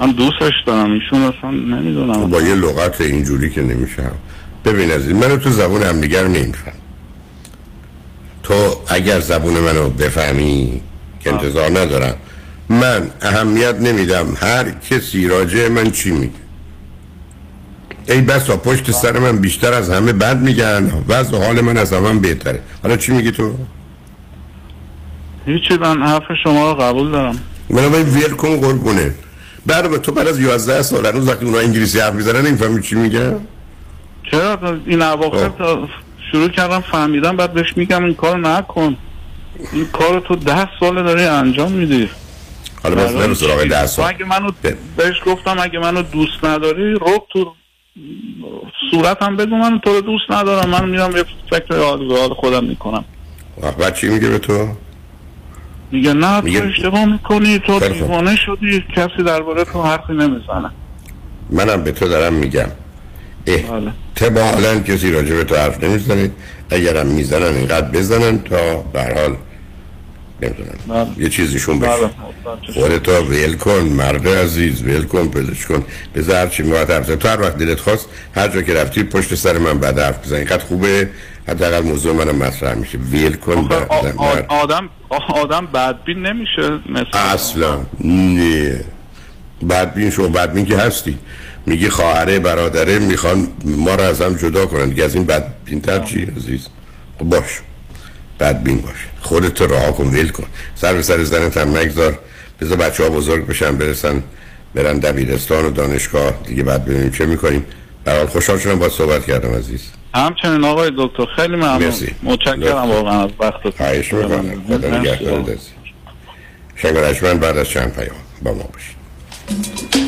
S9: من دوستش دارم. ایشون اصلا نمی‌دونم.
S1: با یه لغت اینجوری که نمیشه. ببین از این منو تو زبون هم دیگر نمیفهم. تو اگر زبون منو بفهمی که انتظار ندارم من اهمیت نمیدم. هر کسی راجع من چی میگه. ای بسا پشت سر من بیشتر از همه بد میگن. وضع حال من از همه بهتره. حالا چی میگی تو؟
S9: هیچی من حرف شما رو قبول دارم.
S1: من باید ویل کن قربونه. به تو بعد از 11 سال هنوز وقتی اونا انگلیسی حرف می‌زنن نمی‌فهمی چی میگه
S9: چرا؟ این اواخر تا شروع کردم فهمیدم بعد بهش میگم این کار نکن. این کار تو ده سال داری انجام میدی.
S1: حالا باز نرو سراغ ده سال.
S9: اگه منو بهش گفتم اگه منو دوست نداری رو تو صورت هم بگو من تو رو دوست ندارم. من میرم یه فکر حال خودم می‌کنم.
S1: بعد چی میگه به تو؟
S9: میگه نه تو اشتباه می‌کنی تو دیوانه شدی کسی درباره تو حرفی نمی‌زنه.
S1: منم به تو دارم میگم. احتمالا کسی راجع به تو حرف نمی‌زنه. اگرم می‌زنن اینقدر بزنن تا برحال نمی‌دونم. یه چیزیشون بشه خودت ویل کن مرد عزیز ویل کن پزش کن. بذار هرچی میوات حرف تو هر وقت دلت خواست هر جا که رفتی پشت سر من بعد حرف بزن اینقدر خوبه. حداقل موضوع منم مطرح میشه ویل کن
S9: آدم آدم بدبین نمیشه مثلا
S1: اصلا نه. بدبین شو بدبین که هستی. میگی خواهره برادره می‌خوان ما رو از هم جدا کنن. دیگه از این بدبین تر چی عزیز؟ خب باش. بدبین باش خودت راه کن ویل کن سر به سر زنت هم نگذار بذار بچه ها بزرگ بشن برسن برن دبیرستان و دانشگاه دیگه بعد ببینیم چه می‌کنیم برحال خوشحال شدم با صحبت کردم عزیز
S9: همچنین آقای دکتر خیلی ممنون متشکرم واقعا از وقتتون
S1: خواهش می‌کنم خدا نگهدارت شنگ بعد از چند پیام با ما باشید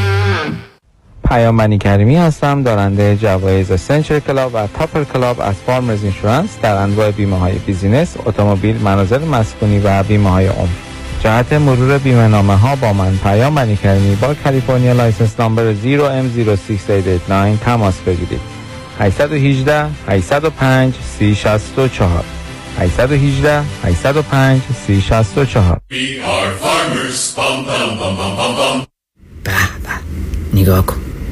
S10: پیام کریمی هستم دارنده جوایز Century Club و Topper Club از Farmers Insurance در انواع بیمه های business، اتومبیل، منازل مسکونی و بیمه های عمر. جهت مرور بیمه نامه ها با من پیام بنی کریمی با California license number 0M06889 تماس بگیرید. 818 805 3064 818 805 3064
S11: We are farmers. Bum, bum, bum, bum, bum, bum.
S12: به به نگاه کن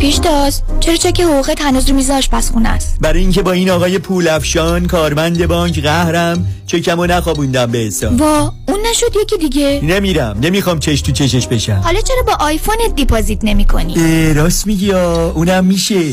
S2: پیشتاز چرا چک حقوقت هنوز رو میز آشپزخونه است؟
S12: برای اینکه با این آقای پول افشان کارمند بانک قهرم چکمو نخوابوندم به حساب.
S2: وا اون نشد یکی دیگه.
S12: نمیرم. نمی‌خوام چش تو چشش بشم.
S2: حالا چرا با iPhone ت deposit نمی کنی؟
S12: راست میگی اونم میشه.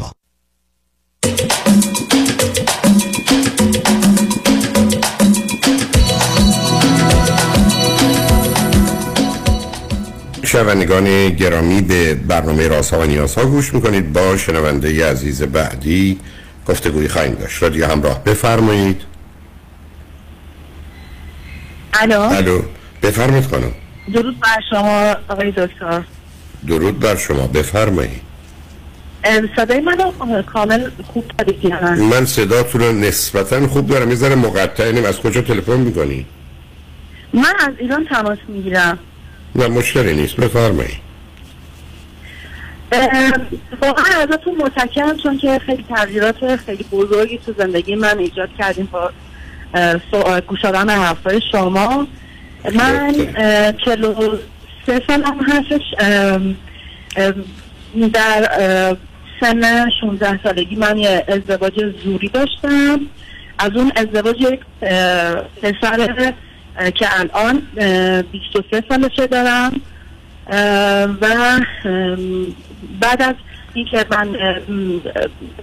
S1: شنوندگان گرامی به برنامه رازها و نیازها گوش می‌کنید. با شنونده عزیز بعدی گفتگوی خواهیم داشت. رادیو همراه بفرمایید.
S13: الو؟
S1: الو بفرمایید خانم.
S13: درود بر شما آقای دکتر.
S1: درود بر شما بفرمایید.
S13: صدای منو کامل خوب دارید؟
S1: من صداتون رو نسبتا خوب دارم. یه ذره مقطع از کجا تلفن می‌کنی؟
S13: من از ایران تماس می‌گیرم.
S1: نه مشکلی نیست. بفرمایید.
S13: واقعا ازتون متشکرم چون که خیلی تغییرات خیلی بزرگی تو زندگی من ایجاد کردیم با اه، سو- گوش دادن حرفای شما. من چلو سه سالم هستش. در سن 16 سالگی من یه ازدواج زوری داشتم. از اون ازدواج یک پسر که الان اه، 23 سالشه دارم. و بعد از اینکه من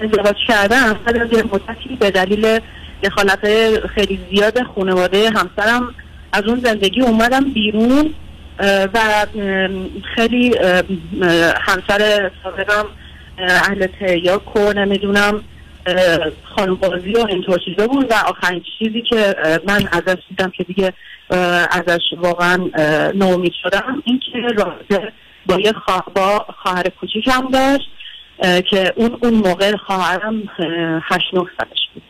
S13: ازدواج کردم بعد از یه مدتی به دلیل دخالت خیلی زیاد خانواده همسرم از اون زندگی اومدم بیرون. و خیلی همسر سابقم اه، اهل تریاک و نمی‌دونم خانوبازی و اینطور چیزا بود. و آخرین چیزی که من ازش دیدم که دیگه ازش واقعا اه، ناامید شدم این که رابطه با یه با خواهر کوچیکم داشت که اون اون موقع خواهرم اه، هشت نه سالش بود.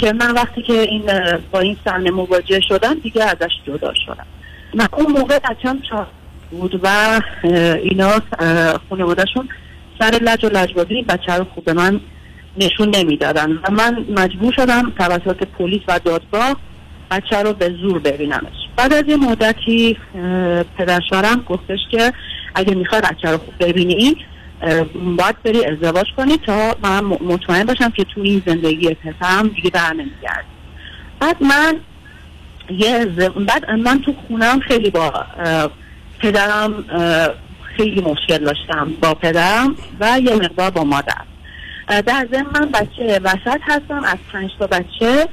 S13: که من وقتی که این با این سن مواجه شدم دیگه ازش جدا شدم. من اون موقع بچم چهار بود و اینا خانوادهشون سر لج و لجبازی این بچه رو خوب به من نشون نمی‌دادن و من مجبور شدم توسط پلیس و دادگاه بچه رو به زور ببینمش. بعد از یه مدتی اه، پدرشوهرم گفتش که اگه می‌خوای بچه رو خوب ببینی باید بری ازدواج کنی تا من مطمئن باشم که تو این زندگی پسرم دیگه در نمیگرد بعد من یه بعد من تو خونم خیلی با پدرم خیلی مشکل داشتم با پدرم و یه مقدار با مادر. در ضمن من بچه وسط هستم از پنج تا بچه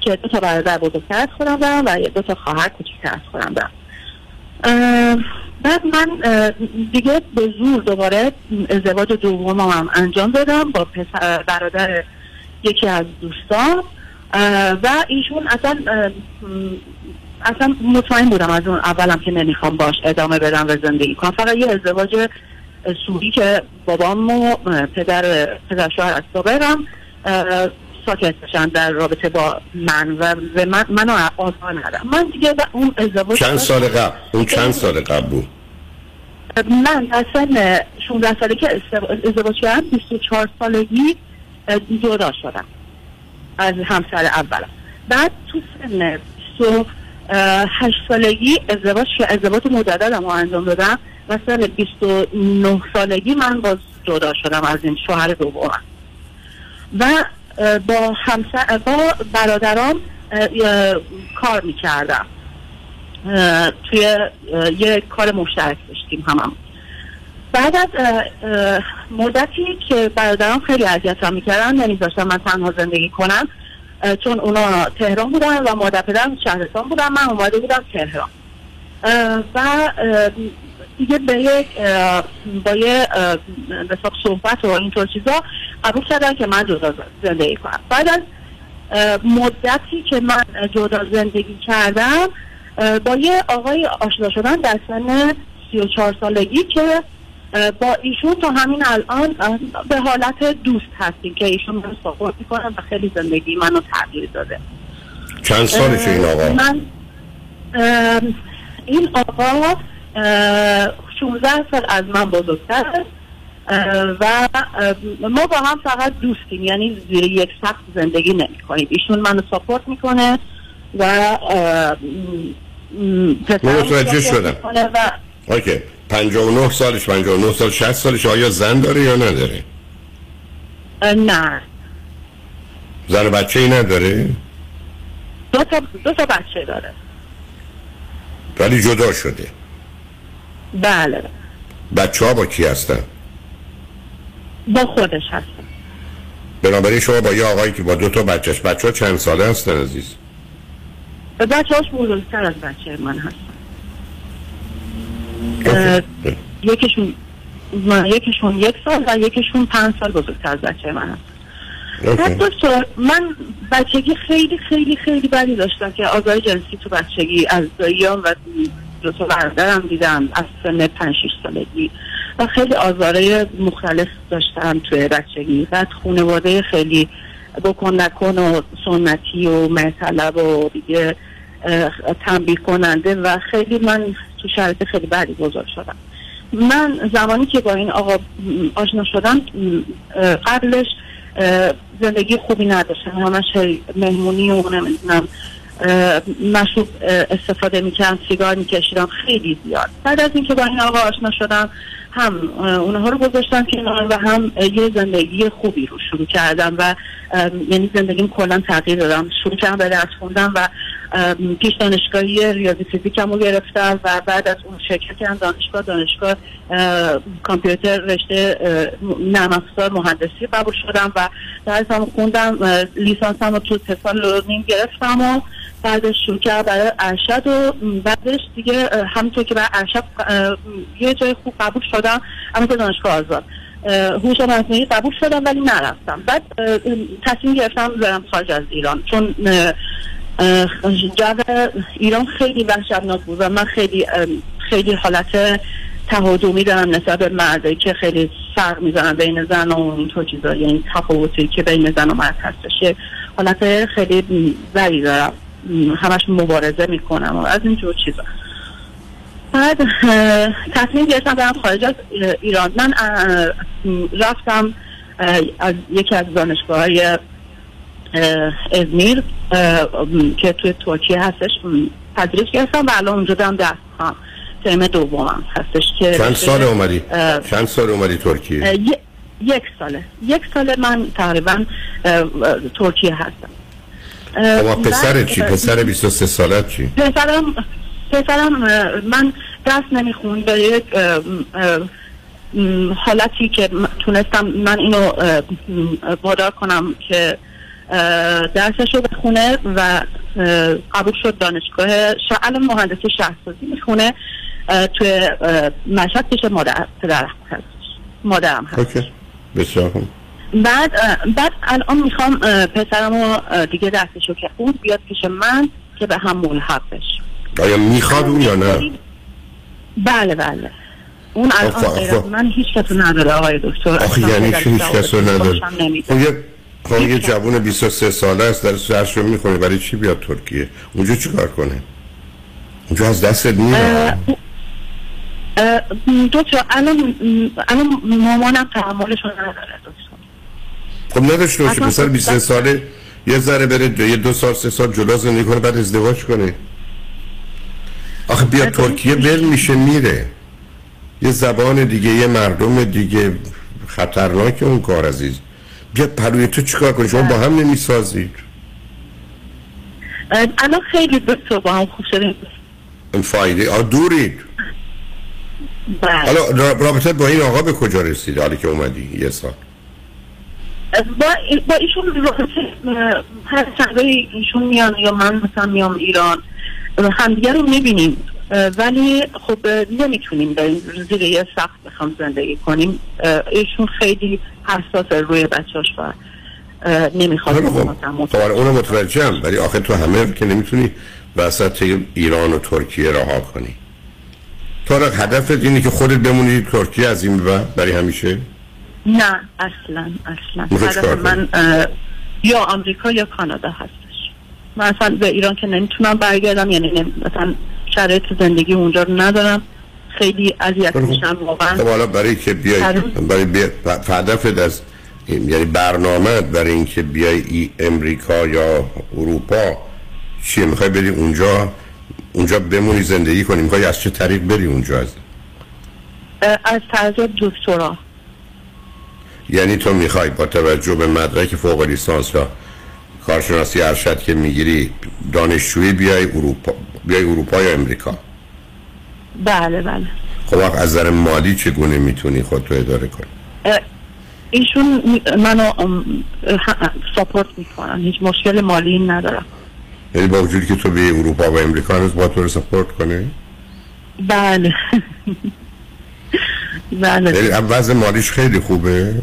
S13: که دو تا برادر بزرگتر از خودم دارم و دو تا خواهر کوچیکتر از خودم دارم. بعد من دیگه به زور دوباره ازدواج دومم هم انجام دادم با برادر یکی از دوستان. و ایشون اصلا اصلا مطمئن بودم از اون اولم که نمی‌خوام باش ادامه بدم و زندگی کنم. فقط یه ازدواج سوری که بابام و اه، پدر پدر شوهر از سابقم اه، ساکت بشن در رابطه با من و به من منو آزار ندم من دیگه به اون ازدواج
S1: چند سال قبل؟ اون چند سال قبل بود؟
S13: من سن 16 سالگی که ازدواج- کردم 24 سالگی جدا شدم از همسر اولم. بعد تو سن 28 سالگی ازدواج که ازدواج مجددم رو انجام دادم و سن 29 سالگی من باز جدا شدم از این شوهر دومم و با همسر با برادرام کار می‌کردم. توی یه کار مشترک داشتیم همم بعد از مدتی که برادران خیلی اذیتم می‌کردن نمیذاشتن من تنها زندگی کنم. چون اونا تهران بودن و مادر پدرم شهرستان بودن. من اومده بودم تهران. و دیگه به یک با یه صحبت و اینطور چیزا قبول کردن که من جدا زندگی کنم. بعد از مدتی که من جدا زندگی کردم با یه آقای آشنا شدن در سن 34 سالگی که با ایشون تا همین الان به حالت دوست هستیم که ایشون من ساپورت می‌کنن و خیلی زندگی منو تغییر داده.
S1: چند سالشه این آقا؟
S13: من این آقا اه، 16 سال از من بزرگتر و ما با هم فقط دوستیم یعنی زیر یک سقف زندگی نمی کنیم ایشون منو ساپورت می‌کنه و
S1: متوجه شدم.
S13: و
S1: اوکی. 59 سالش 59 سال 60 سالش آیا زن داره یا نداره؟
S13: نه.
S1: زن بچه ای نداره؟
S13: دو تا, دو تا بچه داره.
S1: ولی جدا شده.
S13: بله.
S1: بچه ها با کی هستن؟
S13: با خودش هست
S1: بنابراین شما با یه آقایی که با دو تا بچهش بچه ها چند ساله هستن عزیز؟
S13: بچه هاش بزرگتر از بچه من هست اه، یکیشون یکیشون یک سال و یکیشون پنج سال بزرگتر از بچه من هست. بعد دکتر من بچگی خیلی خیلی خیلی بدی داشتم که آزار جنسی تو بچگی از داییام و دو تا برادرم دیدم از سن پنج شیش سالگی. و خیلی آزارهای مختلف داشتم توی بچگی. بعد خانواده خیلی بکن نکن و سنتی و مرطلب و دیگه تنبیه کننده و خیلی من تو شرایط خیلی بدی بزرگ شدم. من زمانی که با این آقا آشنا شدم قبلش زندگی خوبی نداشتم. همش مهمونی و نمی‌دونم مشروب استفاده می‌کردم سیگار میکشیدم خیلی زیاد. بعد از اینکه با این آقا آشنا شدم هم اونها رو گذاشتم کنار و هم یه زندگی خوبی رو شروع کردم و یعنی زندگیم کلا تغییر دادم. شروع کردم به درس خوندم و پیش دانشگاهی ریاضی فیزیکم رو گرفتم و بعد از اون شرکت کردم دانشگاه دانشگاه اه، کامپیوتر رشته نرم افزار مهندسی قبول شدم و درسم خوندم لیسانسم رو تو سه سال و نیم گرفتم و بعدش شروع کردم برای ارشد و بعدش دیگه همونطور که برای ارشد یه جای خوب قبول شدم اما که دانشگاه آزاد. هوش مصنوعی قبول شدم ولی نرفتم. بعد تصمیم گرفتم برم خارج از ایران. چون جو ایران خیلی وحشتناک بود و من خیلی خیلی حالت تهاجمی دارم نسبت به مردایی که خیلی فرق می‌زنن بین زن و اینطور چیزا یعنی تفاوتی که بین زن و مرد هستش حالت خیلی زری دارم. همش مبارزه می‌کنم و از اینجور چیزا. بعد تصمیم گرفتم برم خارج از ایران. من رفتم از یکی از دانشگاه های ازمیر که توی ترکیه هستش پذیرش گرفتم و الان اونجا دارم درس می‌خونم. ترم دومم هستش که
S1: چند سال اومدی؟ چند سال اومدی ترکیه؟
S13: یک ساله. یک ساله من تقریبا ترکیه هستم.
S1: اما پسر چی؟ پسر 23 سالت چی؟
S13: پسرم پسرم من درس نمیخون به یک حالتی که تونستم من اینو وادار کنم که درسش رو بخونه و قبول شد دانشگاه ش- الان مهندسی شهرسازی می‌خونه توی مشهد پیش مادر پدرم هستش مادرم هست.
S1: بسیار خوب.
S13: بعد بعد الان می‌خوام پسرم رو دیگه درسشو که خوند بیاد پیش من که به هم ملحق بشه
S1: آیا می‌خواد اون یا نه؟
S13: بله بله. اون الان من هیچ کسو نداره آقای دکتر.
S1: آخه یعنی هیچ کس رو
S13: جواب
S1: نداره. خب یه جوون 23 ساله است در درس رو می‌خونه. برای چی بیاد ترکیه؟ اونجا چی کار کنه؟ اونجا از دستت میره
S13: دکتر الان الان مامانم تحملشو نداره دکتر
S1: خب نداشته باشه. پسر 23 ساله یه ذره بره دو, یه دو سال سه سال جدا زندگی کنه بعد ازدواج کنه. آخه بیا ترکیه ول میشه میره. یه زبان دیگه یه مردم دیگه خطرناک اون کار عزیز. بیا پروی تو چیکار کنی؟ شما با هم نمی‌سازید
S13: اه، الان خیلی دکتر با هم خوب شدیم
S1: این فایده. آ دورید
S13: بله.
S1: حالا را- رابطه با این آقا به کجا رسید؟ حالی که اومدی یه سال.
S13: با, با ایشون هر چند وقتی ایشون میان یا من مثلا میام ایران همدیگه رو می‌بینیم. ولی خب نمی‌تونیم بریم زیر یه سقف بخوام زندگی کنیم. ایشون خیلی حساس روی بچهاش و نمی‌خواد
S1: خب خب اونو متوجهم ولی آخه تو همه که نمی‌تونی وسط ایران و ترکیه رها کنی. تو را هدفت اینه که خودت بمونی ترکیه از این بعد برای همیشه؟
S13: نه اصلا اصلا. هدف من یا آمریکا یا کانادا هستش. من اصلا به ایران که نمی‌تونم برگردم یعنی مثلا شرایط زندگی اونجا رو ندارم. خیلی اذیت میشم واقعا.
S1: خب حالا برای که بیای برای بی... هدفت از یعنی برنامه برای اینکه بیای ای امریکا یا اروپا چیه؟ می‌خوای بری اونجا؟ اونجا بمونی زندگی کنی. می‌خوای از چه طریق بری اونجا؟ از
S13: از طریق دکترا.
S1: یعنی تو می‌خوای با توجه به مدرک فوق لیسانس یا کارشناسی ارشد که می‌گیری دانشجویی بیای اروپا بیای اروپا یا امریکا؟
S13: بله بله.
S1: خب از نظر مالی چگونه می‌تونی خودتو اداره کنی؟
S13: ایشون منو ساپورت می‌کنن. هیچ مشکل مالی ندارم.
S1: یعنی با وجودی که تو به اروپا و امریکا هنوز با تو رو سپورت کنی؟
S13: بله.
S1: یعنی
S13: بله
S1: وضع مالیش خیلی خوبه؟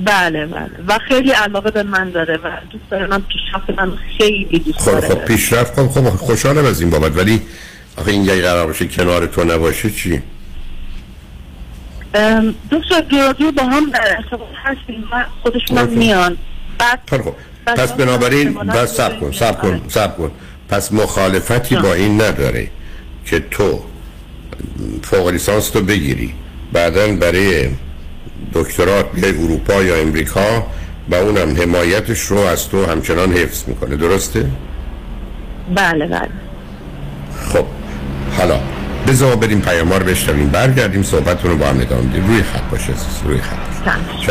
S13: بله بله. و خیلی علاقه به من داره و دوست داره من پیشرفت من خیلی دوست
S1: خب
S13: داره.
S1: خب پیشرفت کن. خب خوشحالم از این بابت. ولی آخه این یه قرار باشه کنار تو نباشه چی؟
S13: دکتر رادیو با هم در ارتباط هستیم و خودشون. میان. بعد
S1: خب خب. پس بنابراین بس سب کن سب کن سب کن. پس مخالفتی با این نداره که تو فوق لیسانس تو بگیری. بعدا برای دکترات بیای اروپا یا امریکا و اونم حمایتش رو از تو همچنان حفظ می‌کنه. درسته؟
S13: بله بله.
S1: خب. حالا بذار بریم پیامار بشنویم برگردیم صحبتتون رو با هم ادامه بدیم روی خط باشه عزیز، روی خط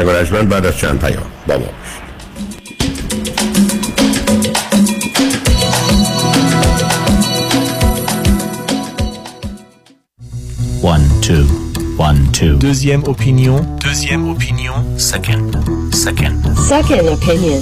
S1: باشه شنگ بعد از چند پیام با ما باشید.
S14: One, two, one, two. Deuxième opinion. Deuxième opinion. Second, second.
S15: Second opinion.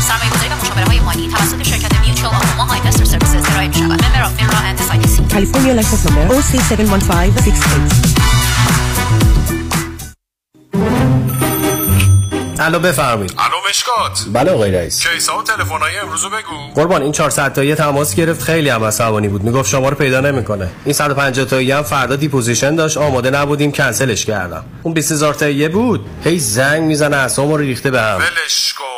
S16: سرمایه‌گذاری و مشاوره های مالی توسط شرکت Mutual of Omaha Investor Services ارائه می‌شود. Member FINRA and SIPC.
S17: California license number OC71568.
S18: الو بفرمایید.
S19: الو مشکات.
S18: بله آقای رئیس.
S19: case ا و تلفن‌های امروزو بگو.
S18: قربان این 400 تایی تماس گرفت. خیلی هم عصبانی بود. می‌گفت شما رو پیدا نمی‌کنه. این 150 تایی هم فردا deposition داشت. آماده نبودیم. کنسلش کردم. اون 20000 تایی بود. هی زنگ می‌زنه اسمو رو ریخته به هم.
S19: ولش کن.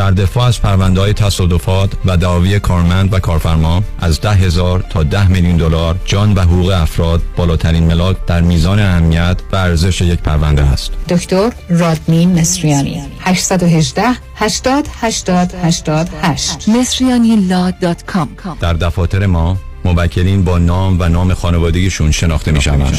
S20: در دفاع از پرونده های تصادفات و دعاوی کارمند و کارفرما از ده هزار تا ده میلیون دلار جان و حقوق افراد بالاترین ملاک در میزان اهمیت و ارزش یک پرونده است.
S7: دکتر رادمین مصریانی 818 80 80 88 مصریانی
S20: در دفاتر ما موکلین با نام و نام خانوادگیشون شناخته می شوند.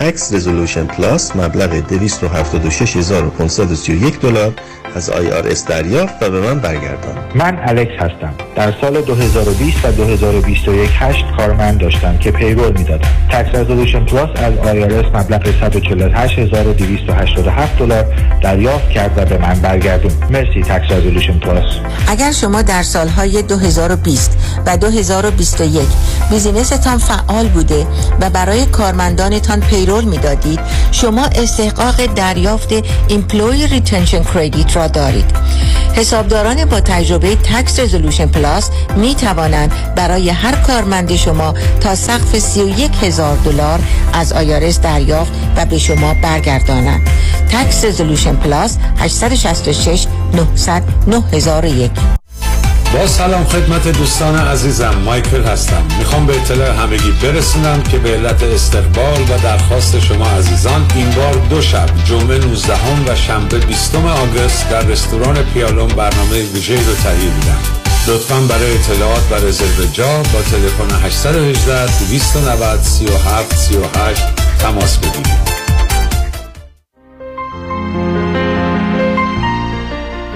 S21: تکس رزولوشن پلاس مبلغ 276531 دلار از IRS دریافت و به من برگردان.
S22: من الکس هستم. در سال 2020 و 2021 هشت کارمند داشتم که پیرول می‌دادم. Tax Resolution Plus از IRS مبلغ 148287 دلار دریافت کرد و به من برگردون. مرسی Tax Resolution Plus
S23: اگر شما در سالهای 2020 و 2021 business تان فعال بوده و برای کارمندانتان payroll می‌دادید شما استحقاق دریافت Employee Retention Credit را دارید. حسابداران با تجربه Tax Resolution Plus می توانند برای هر کارمند شما تا سقف 31 هزار دلار از آیارس دریافت و به شما برگردانند. تکس رزولوشن پلاس 866 900 9001
S15: با سلام خدمت دوستان عزیزم مایکل هستم. می‌خوام به اطلاع همگی برسونم که به علت استقبال و درخواست شما عزیزان این بار دو شب جمعه 19 و شنبه 20 آگوست در رستوران پیالون برنامه ویژه رو تهیه میدم لطفا برای اطلاعات و رزرو جا با تلفن 818 290 37 38 تماس بگیرید.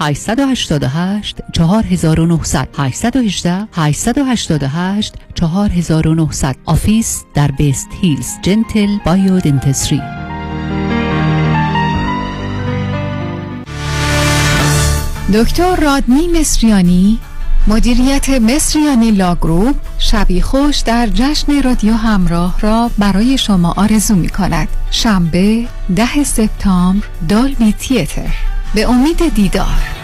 S7: 888 4900 818 888 4900 office در West Hills Gentle Biodentistry
S5: دکتر رادنی مصریانی مدیریت Mesriani Law Group شبی خوش در جشن رادیو همراه را برای شما آرزو می کند شنبه ده سپتامبر Dolby Theatre. به امید دیدار.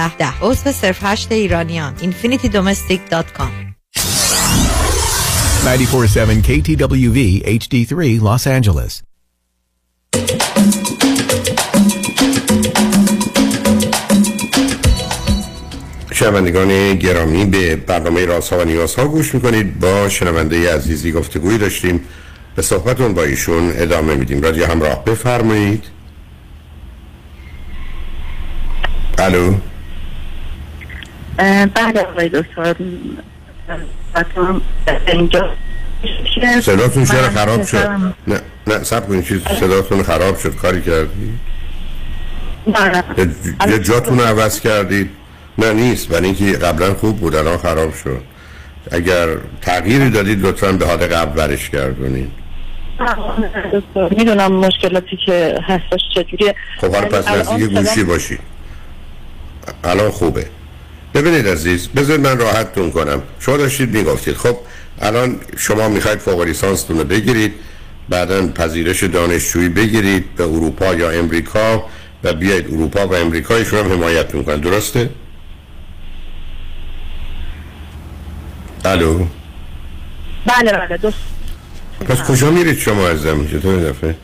S24: ده. ده عضو صرف هشت ایرانیان. infinitydomestic.com
S25: 947 KTWV HD3 Los Angeles.
S1: شنوندگان گرامی به برنامه راست ها و نیاز ها گوش می‌کنید. با شنونده عزیزی گفتگوی داشتیم. به صحبتون با ایشون ادامه میدیم. رادیو همراه بفرمایید. الو؟
S13: بله آقای دکتر. اینجا.
S1: صداتون چرا خراب شد؟ نه نه سب کنید چیز صداتون خراب شد کاری کردی؟ یه جاتون عوض کردید؟ نه نیست ولی اینکه قبلا خوب بود الان خراب شد. اگر تغییری دادید لطفا به حال قبل برش گردونید.
S13: می‌دونم مشکلاتی که هستش چجوریه.
S1: خب حالا پس نزدیک گوشی باشی. الان خوبه. ببینید عزیز بذارید من راحتتون کنم. شما داشتید می‌گفتید خب الان شما می‌خواید فوق لیسانستون رو بگیرید بعدا پذیرش دانشجویی بگیرید به اروپا یا امریکا و بیاید اروپا و امریکا ایشون هم حمایت می‌کنن درسته؟ الو؟
S13: بله بله دوست
S1: پس کجا میرید شما ازم چطور دفعه؟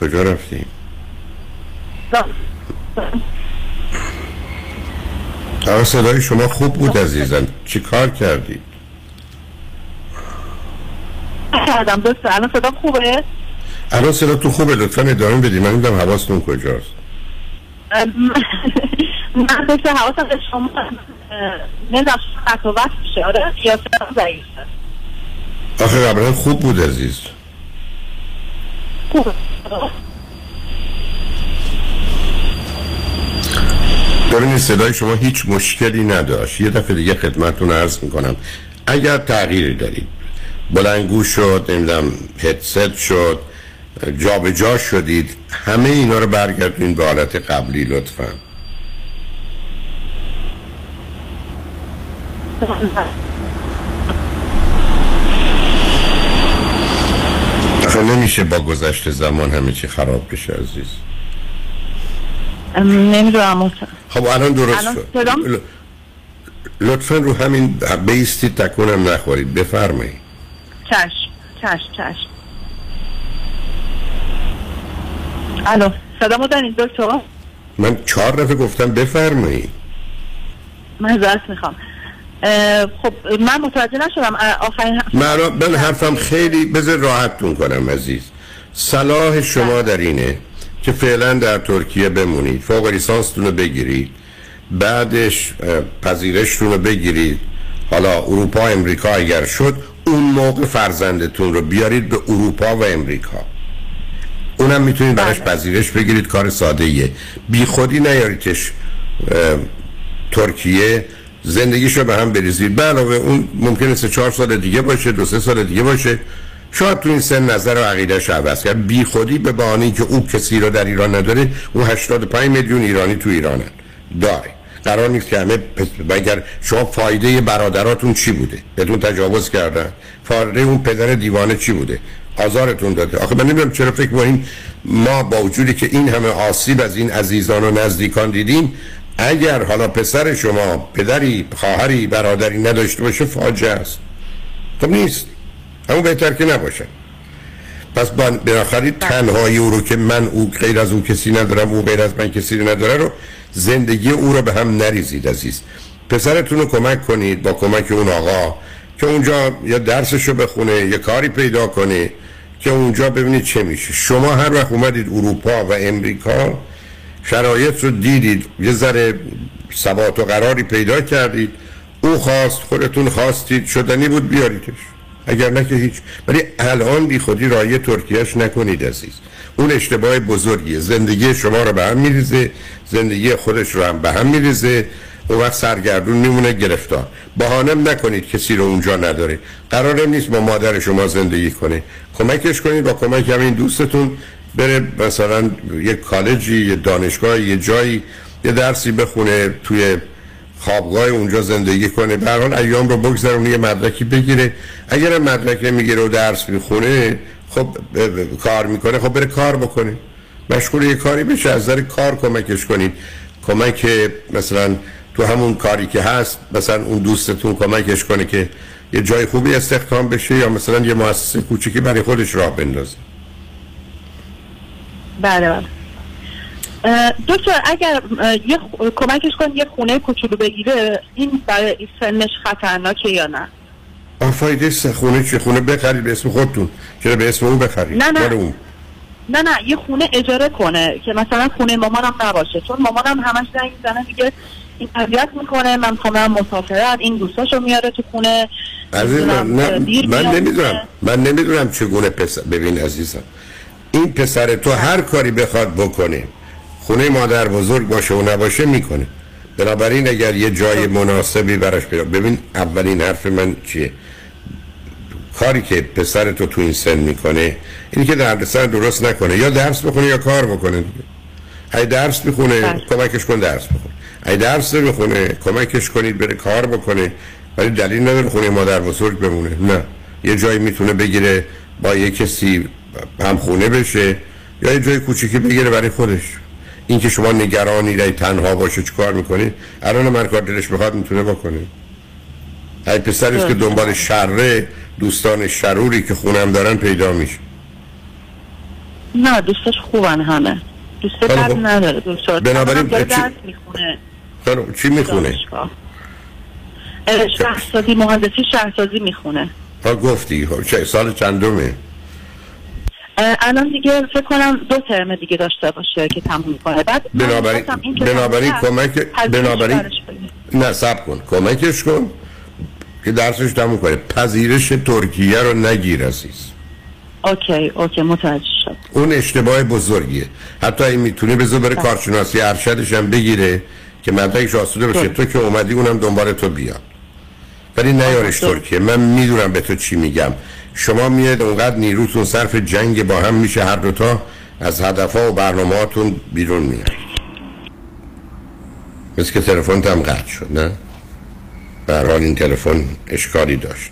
S1: کجا رفتیم آقا صدای شما خوب بود عزیزم. چی کار کردید؟
S13: کردم دوست الان صدا خوبه؟
S1: الان صدا تو خوبه لطفا ادامه بدید من نمی‌دونم حواستون کجاست.
S13: من دوست حواسم به شما نمی‌دونم قطع و وقت میشه. آره یا صدا ضعیفه.
S1: آخه قبلا خوب بود عزیز.
S13: خوبه.
S1: ببینید صدای شما هیچ مشکلی نداشت. یه دفعه دیگه خدمتتون عرض می‌کنم. اگر تغییری دارید بلنگو شد نمی‌دونم هدست شد به جا شدید همه اینا رو برگردونید به حالت قبلی لطفا. آخه نمیشه با گذشت زمان همه چی خراب بشه عزیز.
S13: نمی‌دونم
S1: خب الان درست
S13: الان
S1: لطفا رو همین بیستید تکونم نخورید. بفرمایید.
S13: چشم چشم چشم. الو صدا دارید دکتر؟
S1: من چهار دفعه گفتم بفرمایید.
S13: من زرس می‌خوام. خب من متوجه نشدم آخرین
S1: من, من حرفم خیلی بذار راحتتون کنم عزیز. صلاح شما در اینه. که فعلا در ترکیه بمونید. فوق لیسانستون رو بگیرید. بعدش پذیرشتون رو بگیرید. حالا اروپا امریکا اگر شد اون موقع فرزندتون رو بیارید به اروپا و امریکا. اونم می‌تونید براش پذیرش بگیرید. کار ساده ایه بی خودی نیاریدش ترکیه. زندگیشو به هم بریزید. به علاوه اون ممکنه سه چهار سال دیگه باشه دو سه سال دیگه باشه. شاید تو این سن نظر و عقیدهش عوض کرد بی خودی به بهانه که او کسی رو در ایران نداره اون 85 میلیون ایرانی تو ایرانن. داره قرار نیست که همه اگر شما فایده برادراتون چی بوده؟ بهتون تجاوز کردن. فایده اون پدر دیوانه چی بوده؟ آزارتون داده. آخه من نمی‌دونم چرا فکر کنیم ما با وجودی که این همه آسیب از این عزیزان و نزدیکان دیدیم اگر حالا پسر شما پدری خواهری برادری نداشته باشه فاجعه است. خب نیست. همون بهتر که نباشه. پس بناخری تنهایی او رو که من او غیر از او کسی ندارم او غیر از من کسی نداره رو زندگی او رو به هم نریزید عزیز. پسرتون رو کمک کنید با کمک اون آقا که اونجا یا درسشو بخونه یا کاری پیدا کنه که اونجا ببینید چه میشه. شما هر وقت اومدید اروپا و امریکا شرایط رو دیدید یه ذره ثبات و قراری پیدا کردید او خواست خودتون خواستید شدنی بود بیاریدش. اگر نه که هیچ. ولی الان بی خودی رای ترکیهش نکنید عزیز. اون اشتباه بزرگیه. زندگی شما رو به هم میریزه زندگی خودش رو هم به هم میریزه. اون وقت سرگردون میمونه گرفتار. بهانم نکنید کسی رو اونجا نداره. قرارم نیست با مادر شما زندگی کنه. کمکش کنید با کمک همین دوستتون. بره مثلا یه کالجی یه دانشگاه یه جایی یه درسی بخونه توی خوابگاه اونجا زندگی کنه. به حال ایام رو بگذرونه یه مدرکی بگیره. اگر مدرک می‌گیره و درس می‌خونه خب کار می‌کنه خب بره کار بکنه. مشغول یه کاری بشه از نظر کار کمکش کنید. کمک مثلا تو همون کاری که هست مثلا اون دوستتون کمکش کنه که یه جای خوبی استخدام بشه یا مثلا یه مؤسسه کوچیکی برای خودش راه بندازه.
S13: بله بله. دکتر اگر یه کمکش کن یه خونه کوچولو بگیره این برای سنش خطرناکه یا نه؟
S1: فایده خونه چه خونه بخرید به اسم خودتون. چرا به اسم اون بخرید
S13: نه نه.
S1: اون.
S13: نه نه یه خونه اجاره کنه که مثلا خونه مامانم نباشه. چون مامانم همش زنگ می‌زنه دیگه این اذیت می‌کنه من خونه مسافرت این دوستاشو میاره تو خونه.
S1: عزیز من, نه من نمی‌دونم. من نمی‌دونم چگونه پسر ببین عزیزم. این پسر تو هر کاری بخواد بکنه. خونه مادر بزرگ باشه و نباشه می‌کنه. بنابراین اگر یه جای مناسبی براش پیدا ببین اولین حرف من چیه؟ کاری که پسر تو تو این سن می‌کنه اینی که دردسر درست نکنه یا درس بخونه یا کار بکنه ای درس می‌خونه بله. کمکش کن درس بخونه. ای درس می‌خونه کمکش کنید بره کار بکنه. ولی دلیل نداره خونه مادر بزرگ بمونه. نه. یه جایی می‌تونه بگیره با یه کسی هم خونه بشه یا یه جای کوچیکی بگیره برای خودش. این که شما نگرانی رای تنها باشه کار می‌کنی؟ الان من کار دلش بخواد می‌تونه بکنه. های پسریست که دنبال شره دوستان شروری که خونم دارن پیدا میشه.
S13: نه دوستش خوبن همه. دوست بد نداره دوست
S1: بنابراین
S13: چی... می‌خونه.
S1: چی می‌خونه؟
S13: شهرسازی مهندسی شهرسازی می‌خونه.
S1: ها گفتی. خب، چه سال چندمه؟
S13: الان دیگه فکر کنم دو ترم دیگه داشته باشه که تموم کنه بعد
S1: بنابراین بنابراین کمک بنابراین نه سب کن. کمکش کن که درسش تموم کنه. پذیرش ترکیه رو نگیر عزیز.
S13: اوکی اوکی متوجه شد.
S1: اون اشتباه بزرگیه. حتی این می‌تونه بذار بره بله. کارشناسی ارشدش هم بگیره که مدرکش آسوده بشه تو که اومدی اونم دنبال تو بیاد. ولی نیارش ترکیه. من می‌دونم به تو چی میگم. شما میاد اونقدر نیروتون صرف جنگ با هم میشه هر دوتا از هدفها و برنامهاتون بیرون میاد مثل که تلفن هم قطع شد نه؟ برحال این تلفن اشکالی داشت.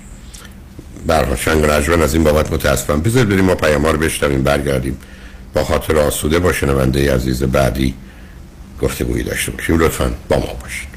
S1: برحال شنگ رجوان از این بابت متاسفم. بذارید بریم ما پیام رو بشتریم برگردیم. با خاطر آسوده با شنونده عزیز بعدی گفته گویی داشته باشیم. لطفا با ما باشید.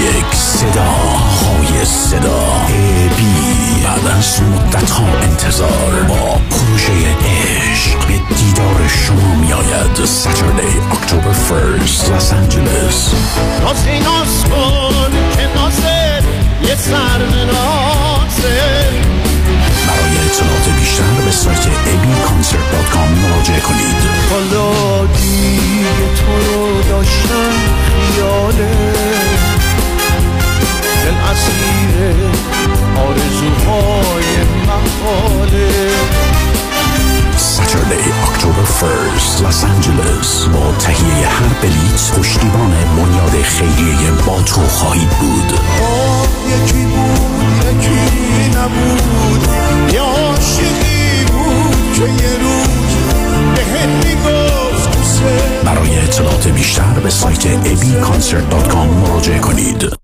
S4: یک صدا های صدا. بی بعد از مدت ها انتظار. با پروژه عشق به دیدار شما می آید ساترده اکتبر فرست لس آنجلس
S26: ناز کن که نازه یه سر
S4: برای اطلاعات بیشتر به سایت abconcert.com مراجعه کنید.
S26: حالا دیگه تو رو داشتم خیاله. دل اسیر آرزوهای محاله.
S4: Saturday, October 1st, Los Angeles. با تهیه هر بلیت پشتیبان بنیاد خیریه با تو خواهید بود.
S26: یکی بود یکی نبود. یه عاشقی بود که یه روز بهت می‌گفت
S4: برای اطلاعات بیشتر به سایت abconcert.com مراجعه کنید.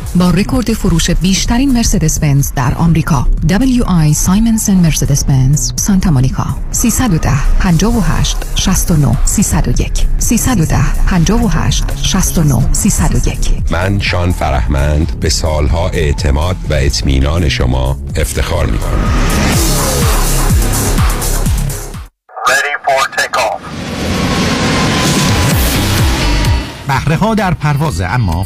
S27: با رکورد فروش بیشترین مرسدس بنز در آمریکا. WI سایمنسن مرسدس بنز سانتا مونیکا. 310 58 69 301 310 58 69 301
S28: من شان فرهمند به سالها اعتماد و اطمینان شما افتخار می کنم
S12: بهره ها در پروازن اما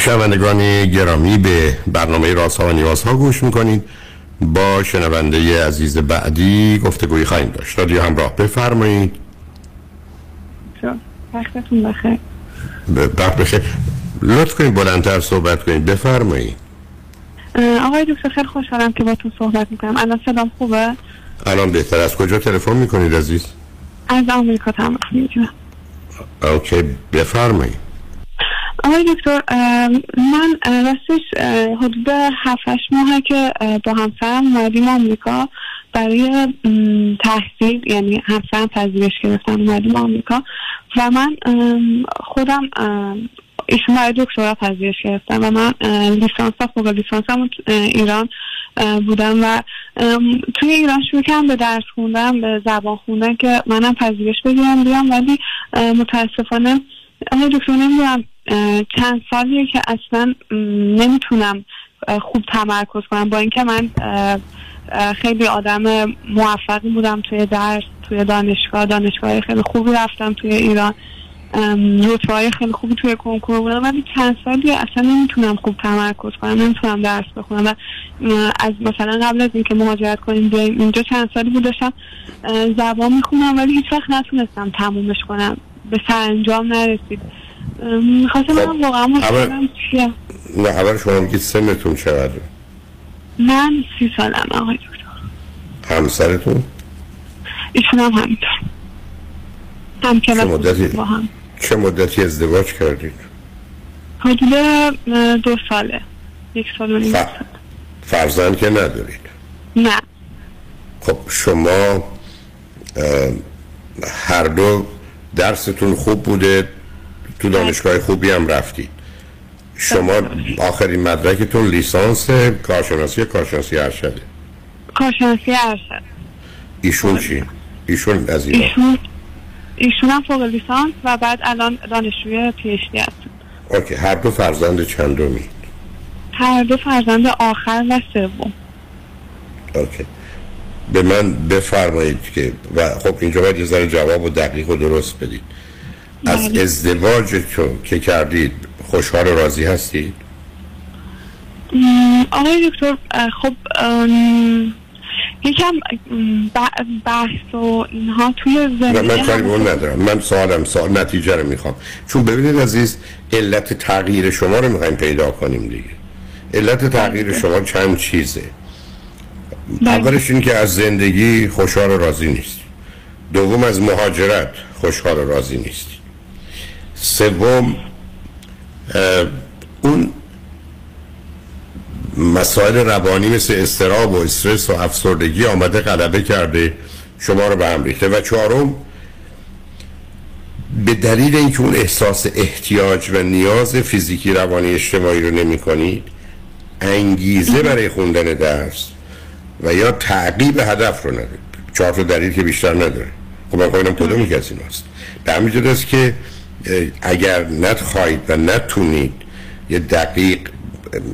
S1: شنوندگان گرامی به برنامه راست ها و نیاز ها گوش می‌کنید. با شنونده عزیز بعدی گفتگوی خواهیم داشت. رادیو همراه بفرمایید.
S29: وقتتون بخیر.
S1: لطف کنید بلندتر صحبت کنید. بفرمایید.
S29: آقای دکتر خیلی خوشحالم که با تو صحبت می‌کنم. الان صدام خوبه؟
S1: الان بهتر از کجا تلفن می‌کنید عزیز؟
S29: از آمریکا تماس می‌گیرم.
S1: اوکی. بفرمایید.
S29: آقای دکتر من راستش حدود هفتش ماهه که با همسرم اومدیم آمریکا. برای تحصیل یعنی همسرم پذیرش گرفتن اومدیم آمریکا. و من خودم ایشون برای دکترا پذیرش گرفتم و من لیسانس و فوق لیسانسم ایران بودم و توی ایران شروع کردم به درس خوندم به زبان خوندن که منم پذیرش بگیرم بیام. ولی متاسفانه آقای دکتر نمی‌دونم چند سالیه که اصلا نمی‌تونم خوب تمرکز کنم. با اینکه من خیلی آدم موفقی بودم توی درس توی دانشگاه. دانشگاه خیلی خوبی رفتم توی ایران. رتبه خیلی خوبی توی کنکور بودم. ولی چند سالی اصلا نمی‌تونم خوب تمرکز کنم. نمی‌تونم درس بخونم. و از مثلا قبل از اینکه مهاجرت کنیم بیایم اینجا چند سالی بود داشتم زبان می‌خونم ولی هیچ وقت نتونستم تمومش کنم. به سرانجام نرسید. می‌خواستم من واقعا مشکلم چیه.
S1: نه اول شما میگید سنتون چقدره؟
S29: من سی سالم آقای دکتر.
S1: همسرتون؟
S29: ایشون هم همینطور. هم
S1: چه مدتی؟
S29: با هم.
S1: چه مدتی ازدواج کردید؟
S29: حدود دو ساله. یک سال و نیم سال.
S1: فرزند که ندارید؟
S29: نه.
S1: خب شما هر دو درستون خوب بوده تو دانشگاه خوبی هم رفتید شما آخرین مدرکتون لیسانس کارشناسی کارشناسی ارشده
S29: کارشناسی ارشد.
S1: ایشون چی؟ ایشون از ایران.
S29: ایشون ایشون هم فوق لیسانس و بعد الان دانشجوی پی اچ دی هستن.
S1: اوکی هر دو فرزند چندمی؟
S29: هر دو فرزند آخر و سوم.
S1: اوکی. به من بفرمایید که و خب اینجا باید یه ذره جواب و دقیق و درست بدید. از
S29: بله.
S1: ازدواجتون که کردید خوشحال و راضی هستید
S29: آقای دکتر خب یکم بحث و اینها توی زندگی
S1: من کاری اون ندارم. من سوالم سوال نتیجه رو می‌خوام. چون ببینید عزیز علت تغییر شما رو می‌خوایم پیدا کنیم دیگه. علت تغییر شما چند چیزه. اولش این که از زندگی خوشحال و راضی نیست. دوم از مهاجرت خوشحال و راضی نیست. سوم اون مسائل روانی مثل استراب و استرس و افسردگی آمده غلبه کرده شما رو به هم ریخته. و چهارم به دلیل اینکه اون احساس احتیاج و نیاز فیزیکی روانی اجتماعی رو نمی کنید انگیزه برای خوندن درس و یا تعقیب هدف رو ندارید. چهار تا دلیل که بیشتر نداره. خب من خواهیم کدومی که از این هست به همین است که اگر نخواهید و نتونید یه دقیق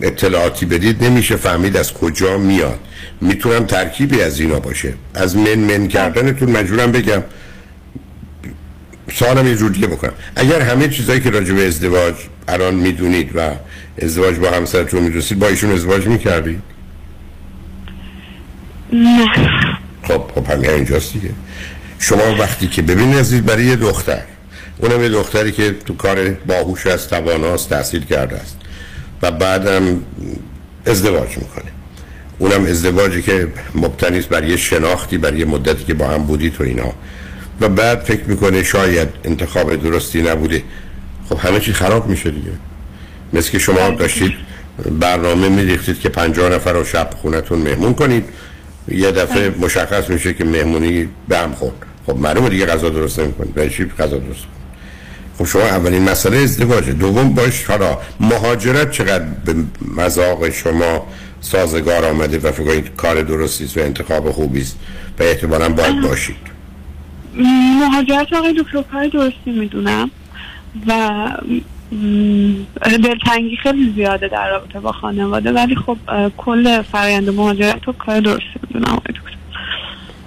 S1: اطلاعاتی بدید نمیشه فهمید از کجا میاد. می‌تونم ترکیبی از اینا باشه. از من من کردنتون مجبورم بگم. سوالم یه جور دیگه بکنم. اگر همه چیزایی که راجع به ازدواج الان می‌دونید و ازدواج با همسرتون می‌دونید با ایشون ازدواج می‌کردید؟
S29: نه.
S1: خب خب همین اینجاست دیگه. شما وقتی که ببینید عزیز برای یه دختر اونم یه دختری که تو کار باهوش است تواناست تحصیل کرده است. و بعدم ازدواج می‌کنه. اونم ازدواجی که مبتنی است بر یه شناختی بر یه مدتی که با هم بودی تو اینا. و بعد فکر می‌کنه شاید انتخاب درستی نبوده. خب همه چی خراب میشه دیگه. مثل که شما داشتید برنامه میریختید که پنجاه نفر رو شب خونتون مهمون کنید. یه دفعه مشخص میشه که مهمونی به هم خورد. خب معلومه دیگه غذا درست نمی‌کنید. برای چی غذا درست خب شما اولین مسئله ازدواجه دوم باش حالا مهاجرت چقدر به مذاق شما سازگار آمده و فکر کار درستی است و انتخاب خوبی است و احتمالاً باید باشید؟
S13: مهاجرت آقای دکتر کار درستی می‌دونم و دلتنگی خیلی زیاده در رابطه با خانواده ولی خب کل فرآیند مهاجرت رو کار درستی می‌دونم آقای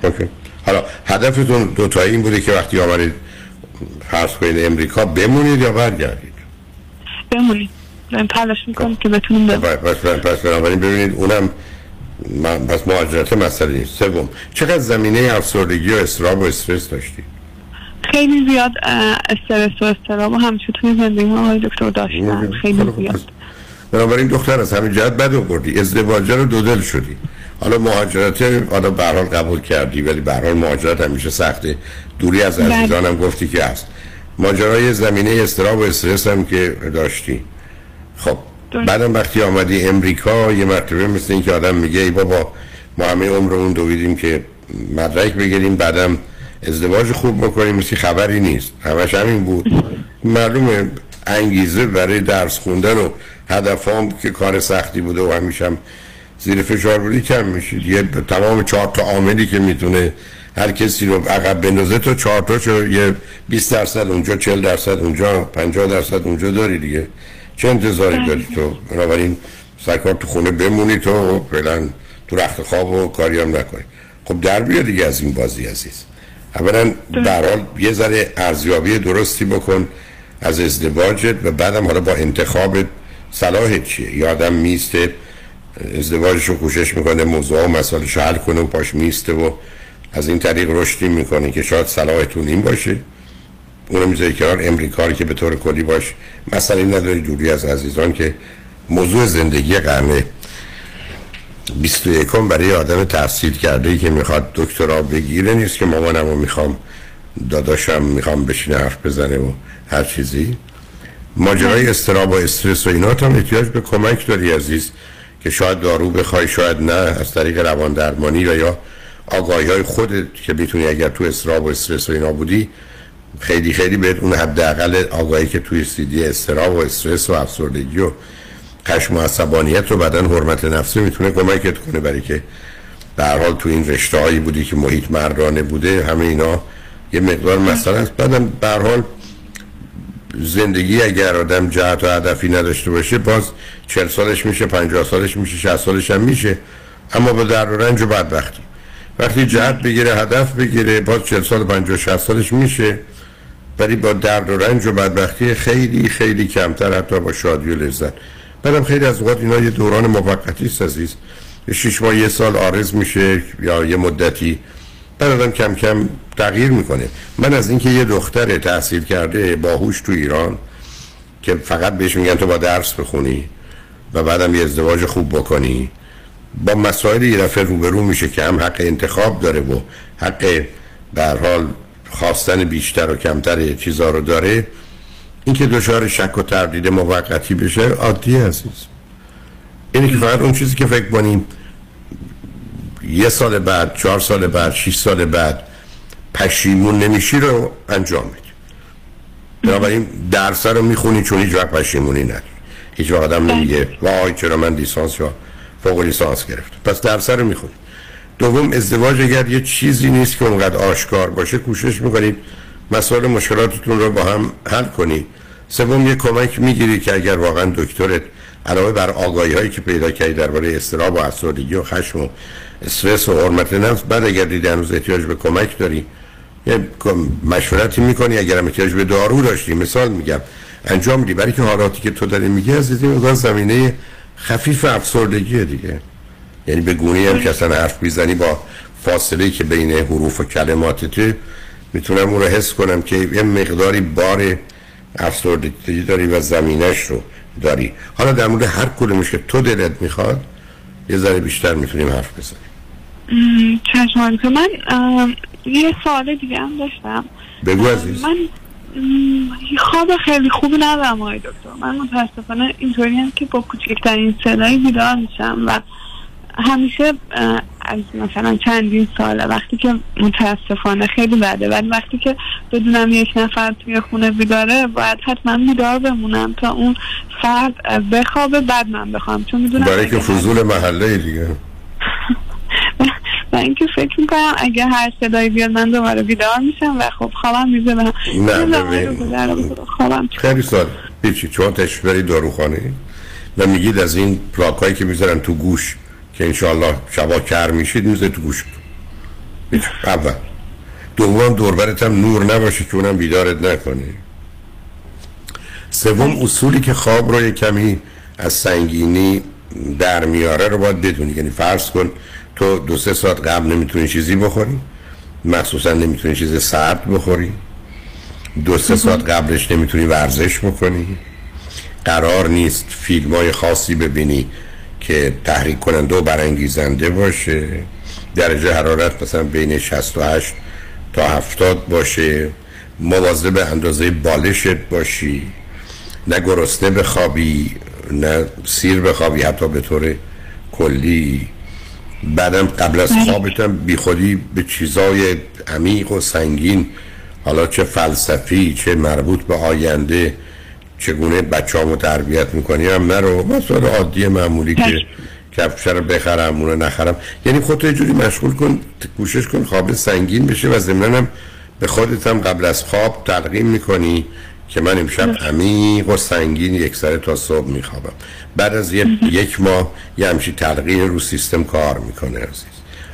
S13: دکتر.
S1: حالا هدفتون دوتایی این بوده که وقتی آمدید فرض کنید امریکا بمونید یا برگردید؟
S13: بمونید. داریم تلاش می‌کنیم که بتونیم بمونیم
S1: پس پس بنابراین ببینید اونم من پس مهاجرت مسئله نیست. سوم چقدر زمینه افسردگی و استراب و استرس داشتی
S13: خیلی زیاد استرس و استراب و همیشه توی زندگی آقای دکتر داشتم خیلی زیاد.
S1: بنابراین دختر از همین جهت بد آوردی. ازدواج رو دو دل شدی. حالا مهاجرت حالا به هر حال قبول کردی ولی به هر حال مهاجرت همیشه سخته. دوری از
S13: بله.
S1: عزیزانم گفتی که هست. ماجرای زمینه استراب و استرس هم که داشتی. خب بعدم وقتی آمدی امریکا یه مرتبه مثل این که آدم میگه ای بابا ما همه عمرمون دویدیم که مدرک بگیریم بعدم ازدواج خوب بکنیم مثل خبری نیست. همش همین بود. معلومه انگیزه برای درس خوندن و هدفام که کار سختی بوده و همیشه هم زیر فشار بودی کم میشید یه تمام چهار تا عاملی که می‌تونه هر کسی رو عقب بندازه تو چهار تا یه 20 درصد اونجا 40 درصد اونجا 50 درصد اونجا داری دیگه. چه انتظاری داری تو؟ بنابراین سرکار تو خونه بمونی تو فعلا تو رخت خواب و کاری هم نکنی. خب در بیا دیگه از این بازی عزیز. اولا در حال یه ذره ارزیابی درستی بکن از ازدواجت و بعدم حالا با انتخابت صلاحت چیه؟ یه آدم میسته ازدواجش رو کوشش می‌کنه موضوع و مسائلش حل کنه و پاش میسته و از این طریق رشدی می‌کنه که شاید صلاحتون این باشه. اونو می‌ذاری کنار امریکا که به طور کلی باش. مسئله نداری دوری از عزیزان که موضوع زندگی قرن 21 برای آدم تحصیل کرده ای که می‌خواد دکترا بگیره نیست که مامانم رو می‌خوام داداشم می‌خوام بشینه حرف بزنه و هر چیزی. ماجرای استراب و استرس و اینا هم احتیاج به کمک داری عزیز. که شاید دارو بخوای شاید نه از طریق روان درمانی یا یا آگاهی های خودت که می‌تونی اگر تو استراب و استرس و اینا بودی خیلی خیلی بهت اون حداقل آگاهی که توی سیدی استراب و استرس و افسردگی و خشم و عصبانیت رو بعدن حرمت نفسی می‌تونه کمکت کنه برای که به حال تو این رشته هایی بودی که محیط مردانه بوده همه اینا یه مقدار مسئله است بعدم به حال زندگی اگر آدم جهت و هدفی نداشته باشه باز 40 سالش میشه 50 سالش میشه 60 سالش هم میشه اما با در و رنج و بدبختی. وقتی جهت بگیره هدف بگیره باز 40 سال 50 60 سالش میشه ولی با درد و رنج و بدبختی خیلی خیلی کمتر حتی با شادی و لذت. بعدم خیلی از اوقات اینا یه دوران موقتی است عزیز. شش ماه یه سال آرز میشه یا یه مدتی. بعد آدم کم کم تغییر می‌کنه. من از اینکه یه دختر تحصیل کرده باهوش تو ایران که فقط بهش میگن تو با درس بخونی و بعدم یه ازدواج خوب بکنی با مسائل یه دفعه روبرو میشه که هم حق انتخاب داره و حق در حال خواستن بیشتر و کمتر چیزا رو داره اینکه دچار شک و تردید موقتی بشه عادی عزیز اینه که فقط اون چیزی که فکر کنیم یه سال بعد چهار سال بعد شش سال بعد پشیمون نمیشی رو انجام میدی. بنابراین درس رو می‌خونی چون هیچ وقت پشیمونی نداری. هیچ وقت آدم نمیگه وای چرا من لیسانس یا فوق لیسانس گرفت پس درس رو می‌خونی. دوم ازدواج اگر یه چیزی نیست که اونقدر آشکار باشه کوشش می‌کنید مسائل مشکلاتتون رو با هم حل کنید. سوم یه کمک می‌گیری که اگر واقعا دکترت علاوه بر آگاهی هایی که پیدا کردی درباره استراب و افسردگی و خشم و استرس و حرمت نفس بعد اگر دیدی هنوز احتیاج به کمک داری یه مشورتی می‌کنی اگر هم احتیاج به دارو داشتی. مثال میگم انجام میدی. برای که حالاتی که تو داری میگی از زمینه خفیف افسردگی دیگه. یعنی به گونه هم که اصلا حرف می‌زنی با فاصله که بین حروف و کلماتت می‌تونم اون رو حس کنم که یه مقداری بار افسردگی داری و زمینش رو داری. حالا در مورد هر کدومش که تو دلت می‌خواد یه ذره بیشتر می‌تونیم حرف بزنیم.
S29: م، چشم دکتر من یه سوال دیگه هم داشتم.
S1: بگو عزیز.
S29: من خواب خیلی خوبی ندارم آقای دکتر. من متاسفانه اینطوری هم که با کوچکترین صدایی بیدار میشم و همیشه از مثلا چندین ساله وقتی که متاسفانه خیلی بده. ولی وقتی که بدونم یک نفر توی خونه بیداره باید حتما بیدار بمونم تا اون فرد بخوابه بعد من بخوام. چون می‌دونم
S1: برای که فضول محله دیگه.
S29: و اینکه فکر می‌کنم اگه هر صدایی بیاد من دوباره بیدار میشم و خب خوابم میزه
S1: نه،
S29: خوابم
S1: خیلی سال هیچی. چون تشریف برید داروخانه و میگید از این پلاک هایی که می‌ذارن تو گوش که انشالله شبا کر میشید می‌ذارید تو گوش هیچ. اول. دوم دوربرت هم نور نباشه که اونم بیدارت نکنه. سوم اصولی که خواب رو یه کمی از سنگینی در میاره رو باید بدونی. یعنی فرض کن تو دو سه ساعت قبل نمی‌تونی چیزی بخوری مخصوصا نمی‌تونی چیز سرد بخوری. دو سه ساعت قبلش نمی‌تونی ورزش بکنی. قرار نیست فیلم های خاصی ببینی. که تحریک کننده و برانگیزنده باشه. درجه حرارت مثلا بین 68 تا 70 باشه. مواظب اندازه بالشت باشی. نه گرسنه بخوابی نه سیر بخوابی حتی به طور کلی. بعدم قبل از خوابتم بی خودی به چیزای عمیق و سنگین حالا چه فلسفی چه مربوط به آینده چگونه بچه‌امو تربیت می‌کنی؟ هم نرو مسائل عادی معمولی که کفش رو بخرم اونو نخرم. یعنی خودت یه جوری مشغول کن کوشش کن خواب سنگین بشه و ضمناً هم به خودت هم قبل از خواب تلقین می‌کنی که من امشب عمیق و سنگین یک سره تا صبح میخوابم. بعد از یه یک ماه یه همچی تلقین رو سیستم کار می‌کنه عزیز.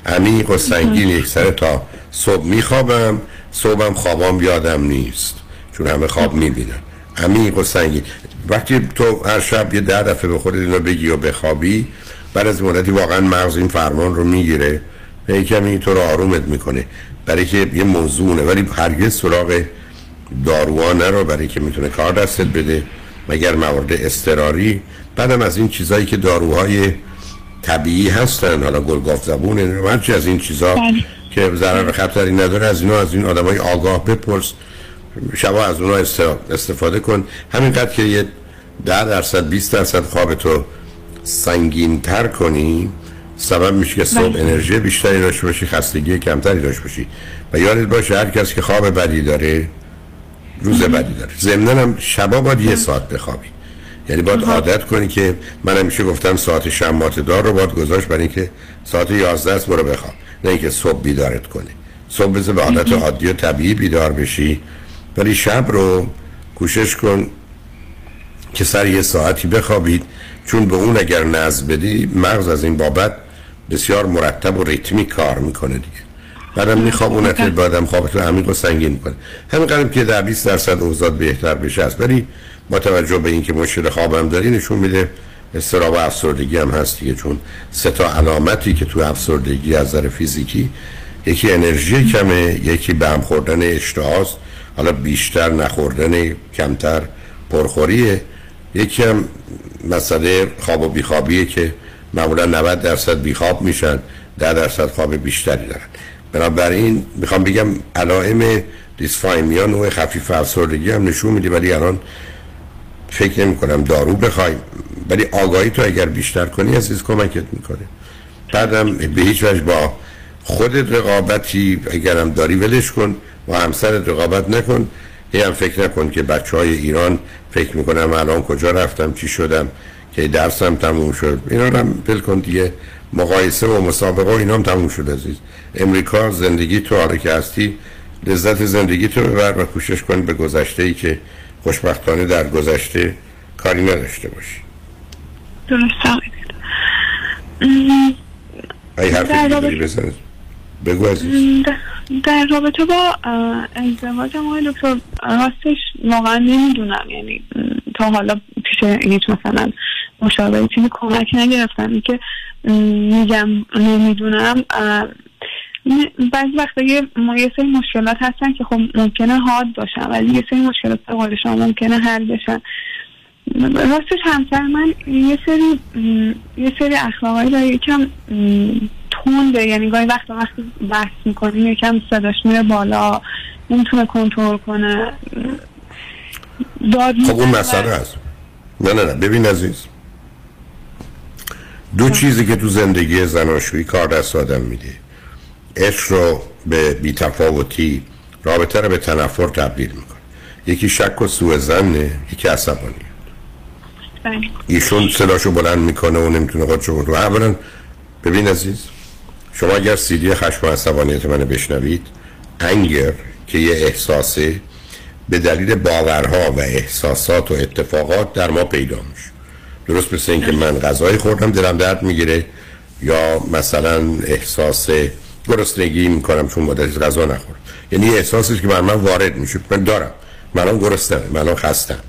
S1: عمیق و سنگین یک سره تا صبح میخوابم. صبحم خوابام یادم نیست چون همه خواب می‌بینن. عمیق و سنگین. وقتی تو هر شب یه ده دفعه به خودت اینو بگی و بخوابی بعد از مدتی واقعا مغز این فرمان رو می‌گیره و یه کمی تو رو آرومت می‌کنه. برای که یه موضوعه ولی هرگز سراغ داروها نرو برای که می‌تونه کار دستت بده. مگر موارد استراری بعدم از این چیزایی که داروهای طبیعی هستن حالا گلگاف زبون هرچی از این چیزا که ضرر خطری نداره از اینا از این آدمای آگاه بپرس. شبا از اونها است- استفاده کن. همینقدر که یه ده درصد 20 درصد خواب تو سنگین تر کنی سبب میشه که صبح
S29: بله.
S1: انرژی بیشتری داشته باشی خستگی کمتری داشته باشی. و یادت باشه هر کس که خواب بدی داره روز بدی داره. ضمناً هم شبا باید یه ساعت بخوابی. یعنی باید عادت کنی که من همیشه گفتم ساعت شمات دار رو باید گذاشت برای اینکه ساعت 11 است برو بخواب. نه اینکه صبح بیدارت کنه. صبح بذار به حالت عادی و طبیعی بیدار بشی. ولی شب رو کوشش کن که سر یه ساعتی بخوابید چون به اون اگر نظم بدی مغز از این بابت بسیار مرتب و ریتمی کار می‌کنه دیگه. بعدم میخوابونت بعدم خوابت رو عمیق و سنگین می‌کنه. همین که در 20 درصد اوضاع بهتر بشه است. ولی با توجه به اینکه مشکل خوابم داری نشون میده استراب و افسردگی هم هست دیگه. چون سه تا علامتی که تو افسردگی از نظر فیزیکی یکی انرژی کمه یکی به هم خوردن اشتهاست. حالا بیشتر نخوردن کمتر پرخوریه. یکی هم مسئله خواب و بیخوابیه که معمولا 90 درصد بیخواب میشن 10 درصد خواب بیشتری دارن. بنابراین می‌خوام بگم علائم دیسفایمیا نوع خفیف افسردگی هم نشون میده ولی الان فکر نمی کنم دارو بخوایم. ولی آگاهی تو اگر بیشتر کنی عزیز کمکت می‌کنه. بعدم به هیچ وجه با خودت رقابتی اگرم داری ولش کن. با همسرت رقابت نکن. هی هم فکر نکن که بچه های ایران فکر می‌کنم الان کجا رفتم چی شدم که درسم تموم شد. اینا رو هم ول کن دیگه. مقایسه و مسابقه و اینا هم تموم شد عزیز. امریکا زندگی تو حالا که هستی. لذت زندگی تو ببر و کوشش کن به گذشته ای که خوشبختانه در گذشته کاری نداشته باشی.
S29: درست.
S1: ای حرفی
S29: در
S1: دیگه
S29: رابطه-
S1: داری بزن بگو عزیز.
S29: در- رابطه با اه، ازدواجم آقای دکتر راستش واقعا نمی‌دونم. یعنی تا حالا پیش هیچ مثلا مشاوره چیزی کمک نگرفتم. م، میگم نمی‌دونم. بعضی وقتا یه ما یه سری مشکلات هستن که خب ممکنه حاد باشن ولی یه سری مشکلات به قول ممکنه حل بشن. راستش همسر من یه سری یه سری اخلاقایی داره. یکم م، تنده یعنی گاهی وقت وقتی بحث می‌کنیم یکم صداش میره بالا نمی‌تونه کنترل کنه. داد
S1: خب اون. مسئله هست نه نه نه. ببین عزیز. دو چیزی که تو زندگی زناشویی کار دست آدم میده. عشق رو به بیتفاوتی رابطه رو به تنفر تبدیل می‌کنه. یکی شک و سوء زنه یکی عصبانی
S29: بله.
S1: ایشون صداشو بلند می‌کنه و نمی‌تونه خودشو رو اولا ببین عزیز. شما اگر سیدی خشم و عصبانیت منو بشنوید انگر که یه احساسه به دلیل باورها و احساسات و اتفاقات در ما پیدا میشه. درست مثل اینکه من غذای خوردم دلم درد می‌گیره یا مثلا احساس گرسنگی می‌کنم چون مدتی غذا نخورم. یعنی احساسی که بر من وارد میشه. من دارم. من الان گرسنم. من الان خستم.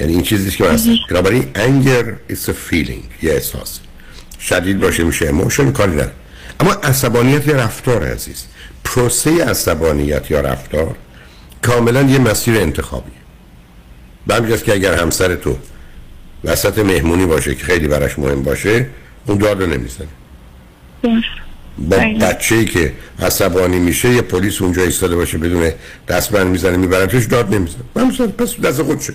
S1: یعنی این چیزی که من هستم. بنابراین anger is a feeling یه احساس. شدید باشه میشه emotion کاری نداره اما عصبانیت یه رفتار عزیز. پروسه عصبانیت یا رفتار کاملا یه مسیر انتخابیه به که اگر همسر تو وسط مهمونی باشه که خیلی براش مهم باشه اون داد رو نمی‌زنه با بچه ای که عصبانی میشه یه پلیس اونجا ایستاده باشه بدون دستبند می‌زنه میبرتش داد نمی‌زنه. من پس دست خودشه.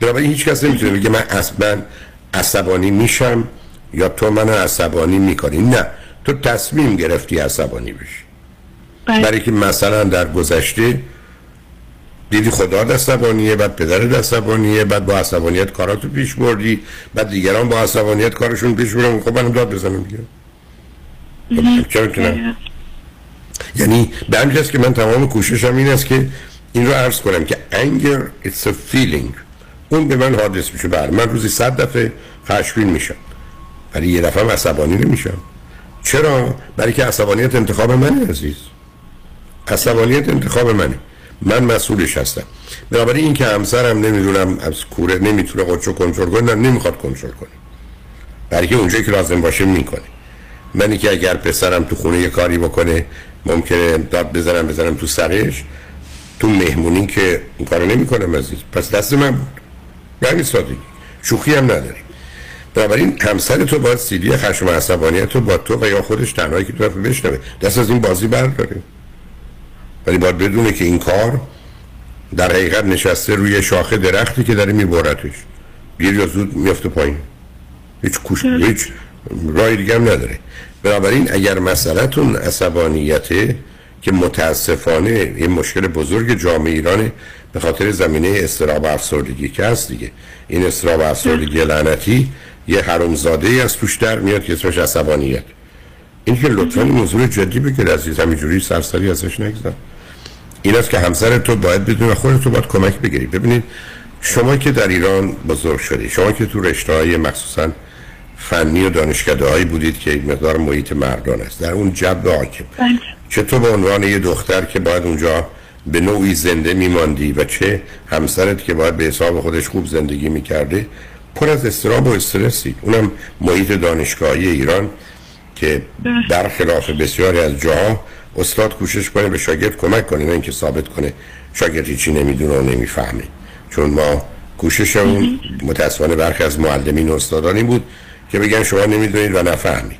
S1: بنابراین هیچ کس نمی‌تونه بگه من اصلا عصبانی میشم یا تو من عصبانی می‌کنی. نه. تو تصمیم گرفتی عصبانی بشی. برای که مثلا در گذشته دیدی خدا عصبانیه بعد پدر عصبانیه بعد با عصبانیت کاراتو پیش بردی بعد دیگران با عصبانیت کارشون پیش بردن خب منم داد بزنم دیگه. خب چرا یعنی به همین که من تمام کوششم این است که این رو عرض کنم که anger it's a feeling. اون به من حادث میشه. بله من روزی صد دفعه خشمگین میشم. ولی یه دفعه عصبانی نمیشم. چرا؟ برای که عصبانیت انتخاب منه عزیز. عصبانیت انتخاب منه. من مسئولش هستم. بنابراین این که همسرم نمی‌دونم از کوره نمی‌تونه خودشو کنترل کنه نه نمی‌خواد کنترل کنه. برای که اونجایی که لازم باشه می‌کنه. منی که اگر پسرم تو خونه یه کاری بکنه ممکنه داد بزنم بزنم تو سرش تو مهمونی که این کارو نمی‌کنم عزیز. پس دست من بود. به شوخی هم نداری بنابراین همسر تو باید سیدی خشم و عصبانیت تو با تو و یا خودش تنهایی که تو رفت بشنوه. دست از این بازی برداره ولی باید بدونه که این کار در حقیقت نشسته روی شاخه درختی که داره میبرتش. دیر یا زود میفته پایین. هیچ کوش هیچ راه دیگه هم نداره. بنابراین اگر مسئلهتون عصبانیته که متاسفانه این مشکل بزرگ جامعه ایرانه به خاطر زمینه استراب افسردگی که هست دیگه. این استراب افسردگی لعنتی یه حرومزاده ای از توش در میاد که اسمش عصبانیت این که لطفا موضوع جدی بگیر عزیز همینجوری سرسری ازش نگذار. این است که همسر تو باید بدون خودت تو باید کمک بگیری. ببینید شما که در ایران بزرگ شدی شما که تو رشته های مخصوصا فنی و دانشکده هایی بودید که یک مقدار محیط مردان است. در اون جب حاکم. چطور به عنوان یه دختر که باید اونجا به نوعی زنده میماندی و چه همسرت که باید به حساب خودش خوب زندگی می‌کرده پر از استراب و استرسی اونم محیط دانشگاهی ایران که برخلاف بسیاری از جاها استاد کوشش کنه به شاگرد کمک کنه نه اینکه ثابت کنه شاگرد چی نمی‌دونه و نمی‌فهمه. چون ما کوششمون متاسفانه برخی از معلمین و استادانی بود که بگن شما نمی‌دونید و نفهمید.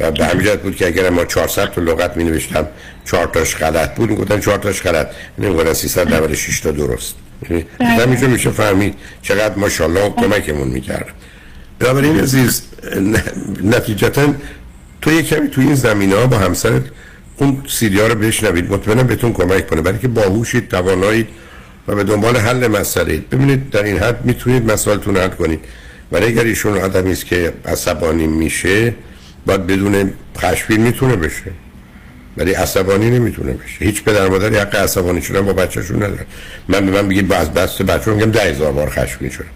S1: و به همین بود که اگر ما 400 تا لغت می نوشتم 4 تاش غلط بود می‌گفتن 4 تاش غلط. نمی‌گفتن 396 تا درست. همینجور میشه فهمید چقدر ماشاءالله کمکمون می‌کرد. بنابراین عزیز نتیجتا تو یه کمی تو این زمینه ها با همسرت اون سیدی ها رو بشنوید. مطمئنم بهتون کمک کنه. برای که باهوشید توانایید و به دنبال حل مسئله ببینید در این حد می‌تونید مسائلتون حل کنید. ولی اگر ایشون آدمی است که عصبانی میشه باید بدون خشمگین می‌تونه بشه. ولی عصبانی نمی‌تونه بشه. هیچ پدر مادری حق عصبانی شدن با بچه‌شون نداره. من به من بگید باز بس بچه‌م میگم ده هزار بار خشمگین شدم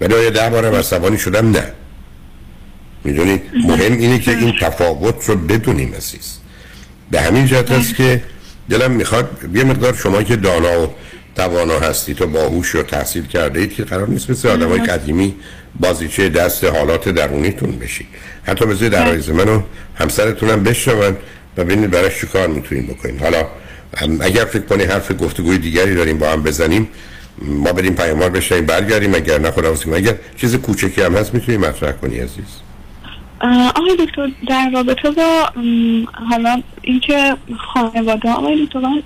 S1: ولی آیا ده بارم عصبانی شدم؟ نه. می‌دونید مهم اینه که این تفاوت رو بدونیم عزیز. به همین جهت است که دلم می‌خواد یه مقدار شما که دانا و توانا هستید و باهوش و تحصیل کرده اید که قرار نیست مثل آدم های قدیمی بازیچه دست حالات درونیتون بشید حتی بذارید در من و همسرتونم بشنون. و ببینید براش چی کار می‌تونید بکنید حالا اگر فکر کنی حرف گفتگوی دیگری داریم با هم بزنیم ما بریم پیاموار بشنیم برگردیم اگر نه خدا اگر چیز کوچکی هم هست می‌تونی مطرح کنی عزیز.
S29: آقای دکتر در رابطه با حالا اینکه خانواده آقای دکتر من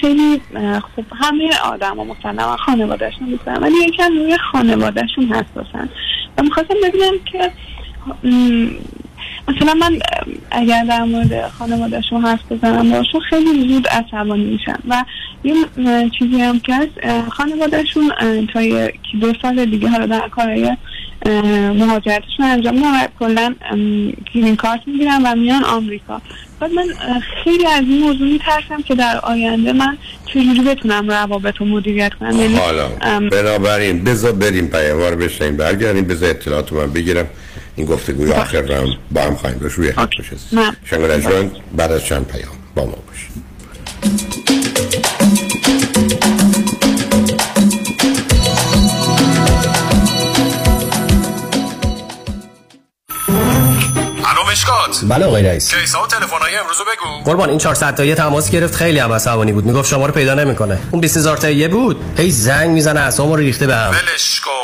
S29: خیلی خب همه آدم ها مسلما خانوادهشون دوست ولی یکم روی خانوادهشون حساسن. و می‌خواستم ببینم که مثلا من اگر در مورد خانوادهشون حرف بزنم باشون خیلی زود عصبانی میشن و یه چیزی هم که هست خانوادهشون تا یکی دو سال دیگه حالا در کارهای مهاجرتشون انجام میدن و کلا گرین کارت می‌گیرن و میان آمریکا. بعد من خیلی از این موضوع میترسم که در آینده من چجوری بتونم روابط رو مدیریت کنم. یعنی
S1: حالا بنابراین بذار بریم پیاموار بشنیم برگردیم بذار اطلاعات من بگیرم. این گفتگوی آخر رو با هم خواهیم داشت. روی بشه جان بعد از چند پیام با ما باشیم
S30: مشکات. بله آقای رئیس. کیسا و تلفن‌های امروز بگو. قربان این 400 تایی تماس گرفت. خیلی هم عصبانی بود. می‌گفت شما رو پیدا نمی‌کنه. اون 20000 تایی بود. هی زنگ می‌زنه اسمو رو ریخته بهم ولش کن.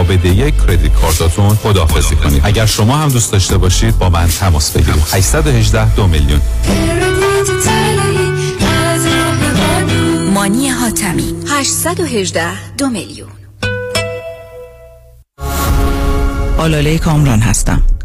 S31: بدهی کردیت کارتاتون خداحافظی کنید. اگر شما هم دوست داشته باشید با من تماس بگیرید. 818 دو میلیون.
S32: مانی حاتمی. 818 دو میلیون.
S33: آلاله کامران هستم.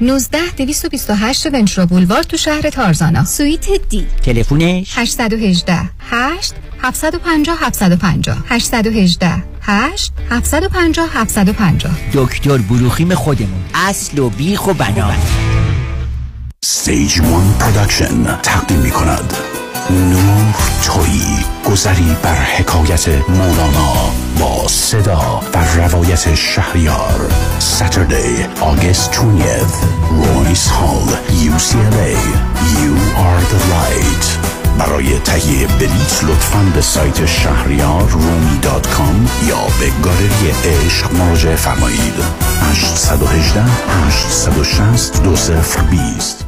S5: 19 228 ونچرو بولوار تو شهر تارزانا. سویت دی.
S34: تلفونش؟
S5: 818 8 750 750 818 8 750 750
S34: دکتر بروخیم خودمون. اصل و بیخ و بنا.
S35: Stage One Production تقدیم می کند نور تویی گذری بر حکایت مولانا با صدا و روایت شهریار. Saturday August 20th Royce Hall UCLA You are the light. برای تهیه بلیط لطفاً به سایت شهریار رومی dot com یا به گالری عشق مراجعه فرمایید. 818 860 2020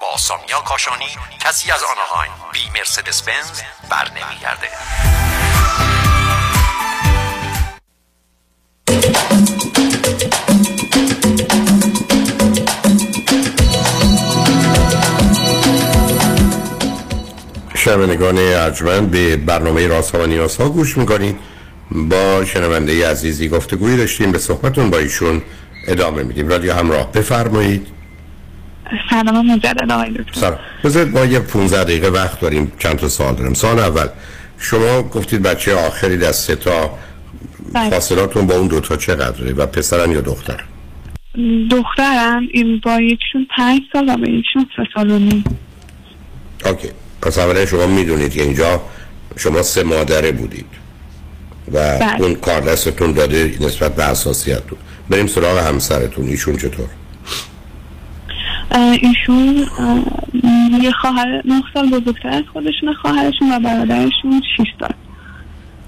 S12: با سامیا کاشانی کسی از آنهایم. بی مرسدس بنز بر نمیگرده
S1: شنوندگان ارجمند به برنامه راست ها و نیاز ها گوش می‌کنید. با شنونده عزیزی گفتگویی داشتیم به صحبتون با ایشون ادامه میدیم. رادیو همراه بفرمایید.
S29: سلام مجدد آقای دکتر.
S1: سلام. بذارید ما یه 15 دقیقه وقت داریم چند تا سوال دارم سال اول شما گفتید بچه آخری از سه تا
S29: بله.
S1: فاصلاتون با اون دوتا چقدره؟ و پسرن یا دختر؟
S29: دخترم این با یکشون پنج سال و با یکشون سه سال و نیم.
S1: اوکی. پس اولا شما می‌دونید که اینجا شما سه مادره بودید و
S29: بله.
S1: اون کار دستتون داده نسبت به اساسیتون. بریم سراغ همسرتون. ایشون چطور؟
S29: ایشون یه خواهر نه سال بزرگتر از خودشون خواهرشون و برادرشون 6 سال.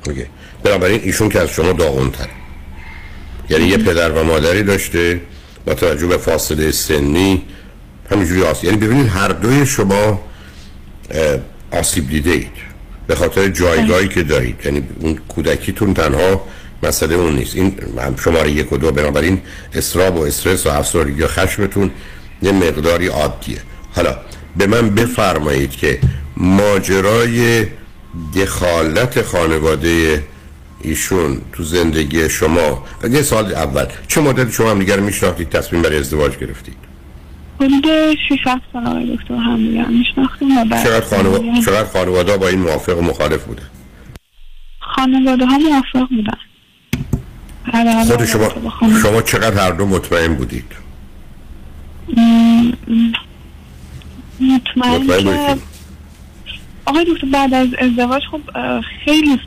S1: اوکی. بنابراین ایشون که از شما داغونتر. یعنی یه پدر و مادری داشته با توجه به فاصله سنی همینجوری آسیب یعنی ببینید هر دوی شما آسیب دیده اید. به خاطر جایگاهی که دارید. یعنی اون کودکیتون تنها مسئله اون نیست. این شماره یک و دو بنابراین استراب و استرس و افسردگی و خشمتون یه مقداری عادیه. حالا به من بفرمایید که ماجرای دخالت خانواده ایشون تو زندگی شما یه سال اول چه مدت شما هم دیگر میشناختید؟ تصمیم برای ازدواج گرفتید؟
S29: حدود 6 7 سال آقای دکتر هم دیگه هم میشناختیم
S1: چقدر خانواده چقدر خانواده با این موافق و مخالف بوده؟
S29: خانواده ها موافق بودن.
S1: خود شما شما چقدر هر دو مطمئن بودید؟
S29: مطمئن که آقای دکتر بعد از ازدواج خب خیلی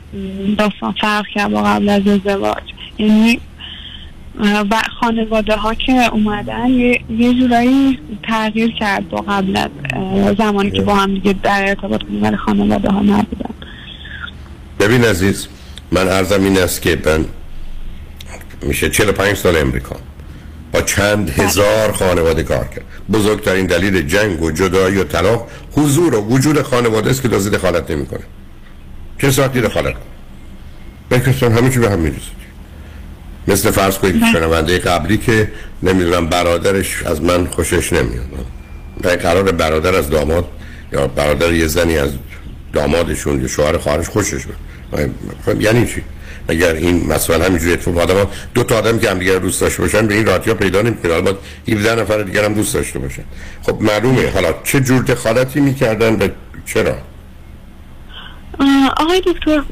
S29: داستان فرق کرد با قبل از ازدواج. یعنی و خانواده ها که اومدن یه, یه جورایی تغییر کرد با قبل از زمانی که با هم دیگه در ارتباط ولی خانواده ها نبودن.
S1: ببین عزیز من عرضم این است که من میشه 45 سال امریکا. با چند هزار خانواده کار کرد. بزرگترین دلیل جنگ و جدایی و طلاق حضور و وجود خانواده است که تازه دخالت نمی‌کنه. چه ساعتی دخالت بکرستان همه چی به هم می‌رسید مثل فرض کنید که شنونده قبلی که نمی‌دونم برادرش از من خوشش نمیاد و قرار برادر از داماد یا برادر یه زنی از دامادشون یا شوهر خواهرش خوشش بیاد خب یعنی چی؟ اگر این مسئله همینجوری اتفاق آدم دو تا آدم که هم دیگه دوست داشته باشن به این راحتی ها پیدا نمی‌کنه البته 17 نفر دیگر هم دوست داشته باشن. خب معلومه. حالا چه جور دخالتی می‌کردن و چرا؟
S29: آقای دکتر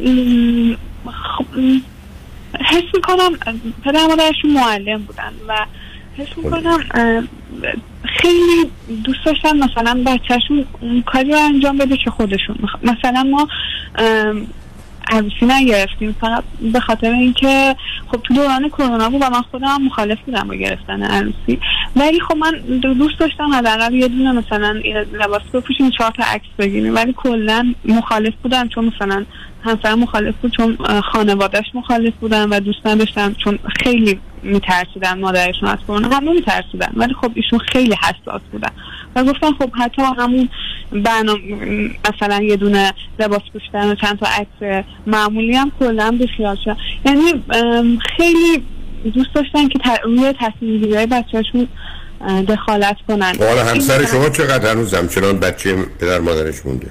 S29: خب حس می‌کنم پدر مادرشون معلم بودن و حس می‌کنم اه، خیلی دوست داشتن مثلا بچهشون کاری رو انجام بده که خودشون مثلا ما عروسی نگرفتیم. فقط به خاطر اینکه خب تو دوران کرونا بود و من خودم مخالف بودم با گرفتن عروسی. ولی خب من دوست داشتم حداقل یه دونه مثلا لباس بپوشیم چهار تا عکس بگیریم. ولی کلا مخالف بودم چون مثلا همسرم مخالف بود چون خانوادهش مخالف بودن و دوست نداشتم چون خیلی میترسیدن مادرشون از کرونا. همه میترسیدن ولی خب ایشون خیلی حساس بودن. و گفتم خب حتی همون برنامه مثلا یه دونه لباس پوشیدن و چند تا عکس معمولی هم کلا بیخیال شدن یعنی خیلی دوست داشتن که روی تصمیم گیری های بچه‌هاشون اه، دخالت کنن.
S1: حالا همسر شما چقدر هنوز همچنان بچه پدر مادرش مونده؟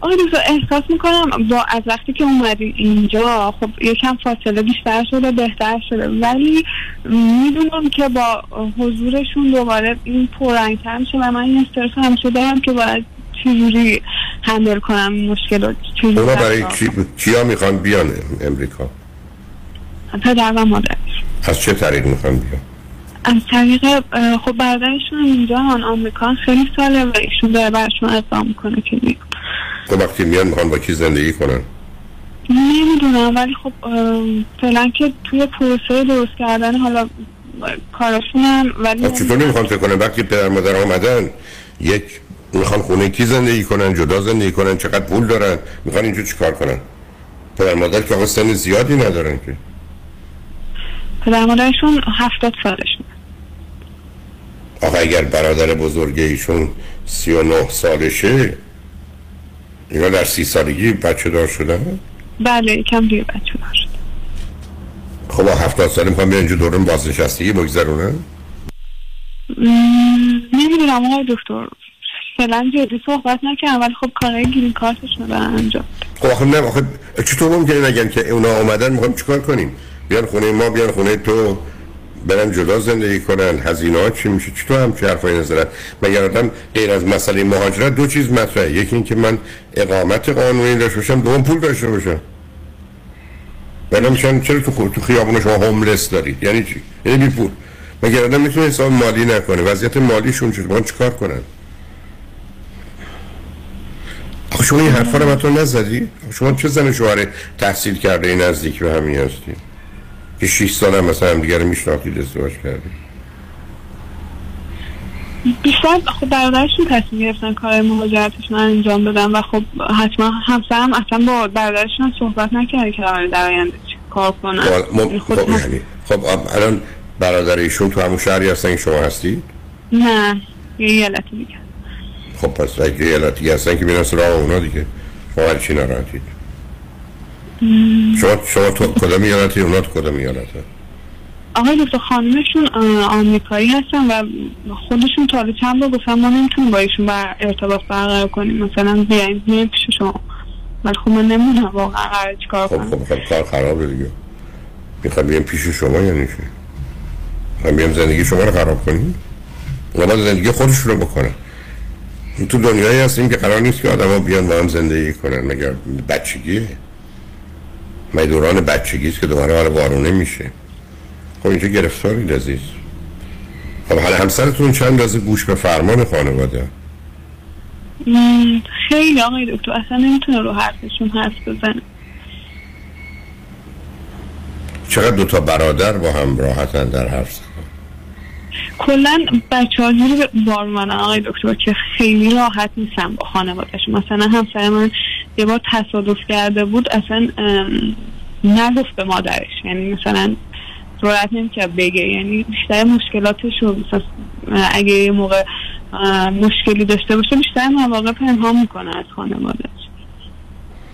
S29: آقای دکتر احساس می‌کنم با از وقتی که اومدی اینجا خب یکم فاصله بیشتر شده بهتر شده ولی می‌دونم که با حضورشون دوباره این پررنگتر میشه و من این استرس همیشه دارم که باید چجوری هندل کنم این مشکل رو چجوری
S1: اونا برای کی... کیا می‌خوان بیان امریکا.
S29: پدر و مادر
S1: از چه طریق می‌خوان بیان
S29: از طریق خب برادرشون اینجا هن آمریکا خیلی ساله و ایشون داره برشون اقدام می‌کنه که بیان.
S1: خب وقتی میان می‌خوان با کی زندگی کنن؟
S29: نمی‌دونم ولی خب فعلا که توی پروسه درست کردن حالا کاراشونن ولی
S1: خب چطور نمی‌خوان فکر کنن؟ وقتی پدر مادر آمدن یک می‌خوان خونه کی زندگی کنن جدا زندگی کنن چقدر پول دارن می‌خوان اینجا چیکار کنن؟ پدر مادر که آقا سن زیادی ندارن که.
S29: پدر مادرشون هفتاد سالشون.
S1: آقا اگر برادر بزرگ ایشون سی و نه سالشه اینا در سی سالگی بچه دار شدن؟
S29: بله یکم دیر بچه داشت
S1: خب با هفتاد ساله می‌خوان بیان اینجا دورن بازنشستگی بگذرونن؟
S29: نمی‌دونم آقای دکتر. فعلا جدی صحبت نکردم ولی خب کارهای گیرین کارتشون رو انجام
S1: خب آخه نه آخه چطور ممکنه نگن که اونا آمدن می‌خوایم چیکار کنیم؟ بیان خونه ما بیان خونه تو. برن جدا زندگی کنن. هزینه ها چی میشه؟ چطور هم چه حرفایی نظرن مگر آدم غیر از مسئله مهاجرت دو چیز مطرحه. یکی اینکه من اقامت قانونی داشته باشم دوم پول داشته باشم. بعدم میشن چرا تو تو خیابون شما هوملس دارید؟ یعنی چی؟ یعنی بی پول. مگر آدم می‌تونه حساب مالی نکنه؟ وضعیت مالیشون چطور چیکار کنن؟ شما این حرفا رو تو نزدی؟ شما چه زن شوهر تحصیل کرده این نزدیک به همین هستی؟ که 6 سال هم مثلا هم دیگه رو میشناختید ازدواج کردید.
S29: بیشتر خب برادرشون تصمیم گرفتن کار مهاجرتشون رو انجام بدن و خب حتما همسرم اصلا با برادرشون صحبت نکرده که قراره در آینده کار کنن.
S1: خب،
S29: یعنی
S1: خب یعنی خب الان برادر ایشون تو همون شهری هستن که شما هستید
S29: نه یه ایالتی دیگه.
S1: خب پس اگه ایالتی هستن که میرن سراغ اونا دیگه. شما برای چی ناراحتید. شما شما تو کدام ایالتی اونا تو کدام ایالت؟
S29: آقای دکتر خانمشون آمریکایی هستن و خودشون تا چند بار گفتن ما نمی‌تونیم با ایشون بر ارتباط برقرار کنیم. مثلا بیاین بیاین پیش شما ولی خب من نمی‌دونم واقعا قرار چیکار
S1: خب
S29: کنم.
S1: خب خب کار خرابه دیگه. می‌خوام بیام پیش شما یعنی چی؟ می‌خوام بیام زندگی شما رو خراب کنیم اونا باید زندگی خودشون رو بکنن تو دنیایی هستیم که قرار نیست که آدم ها بیان با هم زندگی کنن مگر بچگیه؟ مگه دوران بچگی است که دوباره حالا وارونه میشه. خب اینجا گرفتارید عزیز. خب حالا همسرتون چند اندازه گوش به فرمان خانواده؟
S29: خیلی آقای دکتر اصلا نمی‌تونه رو حرفشون حرف بزنه.
S1: چقدر دو تا برادر با هم راحتن در حرف زدن؟
S29: کلا بچه ها جوری بار آقای دکتر که خیلی راحت نیستن با خانوادهشون. مثلا همسر من یه بار تصادف کرده بود اصلا نگفت به مادرش. یعنی مثلا جرأت نمی‌کرد بگه. یعنی بیشتر مشکلاتش رو اگه یه موقع مشکلی داشته باشه بیشتر مواقع پنهان می‌کنه از خانوادهش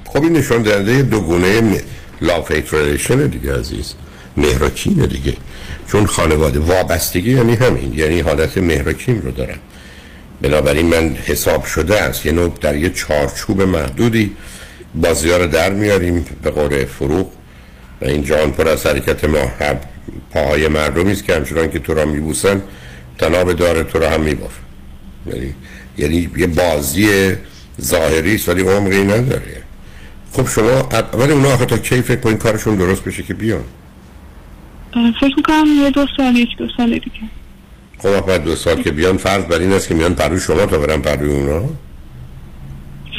S1: خب این نشان دهنده دو گونه لاف ریلیشن دیگه عزیز. مهراکین دیگه. چون خانواده وابستگی یعنی همین. یعنی حالت مهراکین رو دارن. بنابراین من حساب شده است. یه نوع در یه چارچوب محدودی بازی ها رو در میاریم به قول فروغ. و این جان پر از حرکت هم پاهای مردمی است که همچنان که تو را میبوسن تناب داره تو را هم میبافن یعنی یعنی یه بازی ظاهری است ولی عمقی نداره. خب شما ولی اونا آخه تا کی فکر کنین کارشون درست بشه که بیان؟
S29: فکر می‌کنم یه دو سال یک دو سال دیگه.
S1: خب بعد دو سال که بیان فرض بر این است که میان پروی شما تا برن پروی اونا؟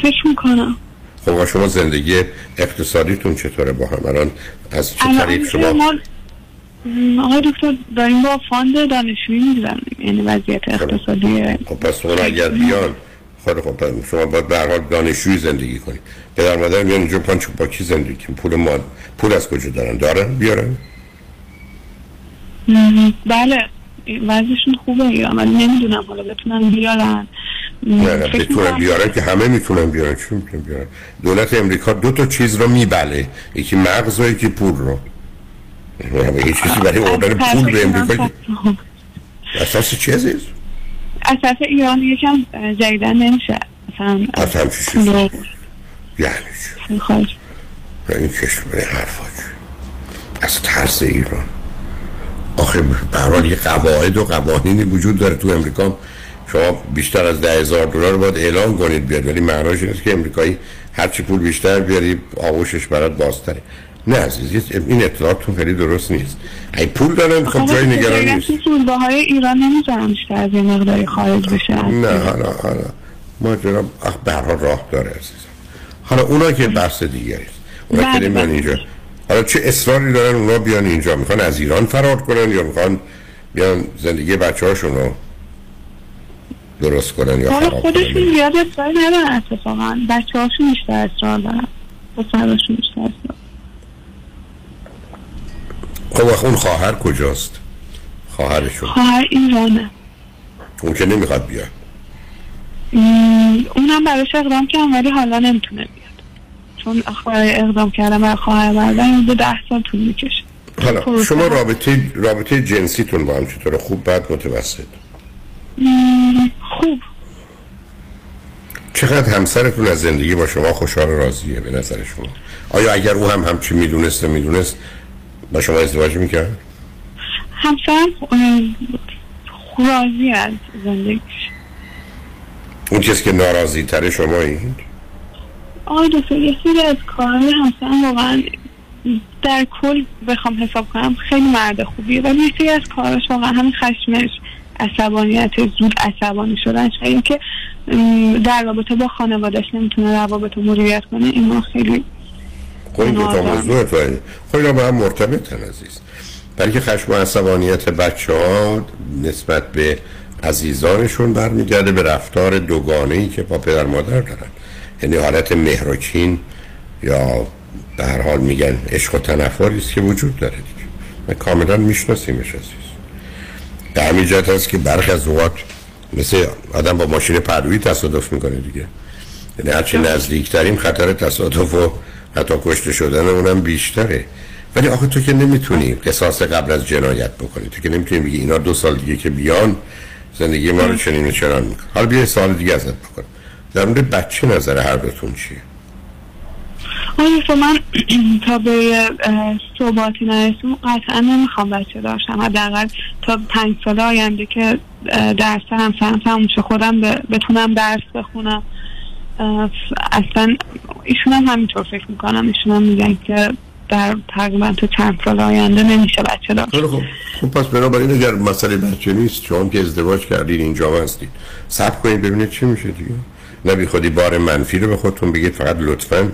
S29: فکر می‌کنم.
S1: خب شما زندگی اقتصادیتون چطوره با هم الان از چه طریق شما؟
S29: آقای دکتر داریم با fund دانشجویی می‌گذاریم یعنی وضعیت اقتصادی
S1: خب پس اون اگر بیان خود خب پس شما باید به حال دانشجویی زندگی کنید. پدر مادر میان اینجا پانچ با کی زندگی کنید؟ پول ما پول از کجا دارن؟ دارن؟ بیارن؟
S29: بله. وضعشون خوبه ایران ولی نمی‌دونم حالا بتونن بیارن.
S1: نه نه بیارن که همه می‌تونن بیارن. چی می‌تونن بیارن؟ دولت امریکا دو تا چیز رو میبله. یکی مغز و یکی پول رو. همه یه چیزی برای اردن پول به امریکا اساس چی عزیز؟
S29: اساس ایران یکم جدیدن نمیشه. مثلا
S1: اصلا چی یعنی چی؟ این کشور حرفا چی؟ از ترس ایران. آخه به هر حال یه قواعد و قوانینی وجود داره تو امریکا. شما بیشتر از ده هزار دلار باید اعلام کنید بیاد ولی معناش این که امریکایی هرچی پول بیشتر بیاری آغوشش برات بازتره. نه عزیز این اطلاعاتتون خیلی درست نیست. ای پول دارن خب جای نگران نیست.
S29: های ایران نمی‌ذارم بیشتر از یه مقداری خارج بشه.
S1: نه حالا حالا. ما جناب هر حال راه داره عزیزم. حالا اونا که بحث دیگری است. اونا که
S29: بله،
S1: نمیان
S29: بله.
S1: اینجا. حالا چه اصراری دارن اونا بیان اینجا؟ می‌خوان از ایران فرار کنن یا می‌خوان بیان زندگی بچه هاشون رو درست کنن یا خراب
S29: خودشون زیاد اصرار ندارن اتفاقا. بچه هاشون بیشتر اصرار دارن. پسراشون بیشتر اصرار
S1: خب اون خواهر کجاست؟ خواهرشون.
S29: خواهر ایرانه.
S1: اون که نمی‌خواد بیاد.
S29: اونم براش اقدام کردم ولی حالا نمی‌تونه بیاد. چون اقدام کردم برای خواهر بردن دو ده سال طول می‌کشه.
S1: حالا
S29: پروسه
S1: شما. رابطه رابطه جنسیتون با هم چطوره خوب بد متوسط؟
S29: خوب.
S1: چقدر همسرتون از زندگی با شما خوشحال و راضیه به نظر شما؟ آیا اگر او هم همچی می‌دونست و می‌دونست با شما ازدواج می‌کرد؟
S29: همسرم راضی از زندگیش.
S1: اون کسی که ناراضی تره شما این
S29: آقای دکتر یه سری از کارهای همسرم واقعا در کل بخوام حساب کنم خیلی مرد خوبیه ولی یه سری از کاراش واقعا همین خشمش عصبانیت زود عصبانی شدنش و اینکه ام، در رابطه با خانوادش نمی‌تونه روابط رو مدیریت کنه اینا خیلی
S1: خب این دوتا. موضوع فایده خب اینا با هم مرتبطن عزیز. برای که خشم و عصبانیت بچه ها نسبت به عزیزانشون برمیگرده به رفتار دوگانه ای که با پدر مادر دارن. یعنی حالت مهر و کین یا به هر حال میگن عشق و تنفری است که وجود داره دیگه. و کاملا میشناسیمش عزیز. به همین جهت هست که برخی از اوقات مثل آدم با ماشین پرویی تصادف می‌کنه دیگه. یعنی هرچی نزدیکتریم خطر تصادف و حتی کشته شدن اونم بیشتره. ولی آخه تو که نمی‌تونی قصاص قبل از جنایت بکنی. تو که نمی‌تونی بگی اینا دو سال دیگه که بیان زندگی ما رو چنین و چنان میکن حالا بیا سال دیگه ازت بکنم. در مورد بچه نظر هر دوتون چیه؟
S29: آیا تو من تا به اه، ثباتی نرسیم قطعا نمی‌خوام بچه داشتم. حداقل تا پنج سال آینده که درس همسرم تموم شه خودم بتونم درس بخونم. اصلا ایشون هم همینطور فکر می‌کنم. ایشون هم میگن که در تقریبا تا چند سال آینده نمیشه بچه داشت.
S1: خوب. خب پس بنابراین اگر مسئله بچه نیست شما هم که ازدواج کردین اینجا هستید صبر کنید ببینید چی میشه دیگه. نه بی خودی بار منفی رو به خودتون بگید فقط لطفا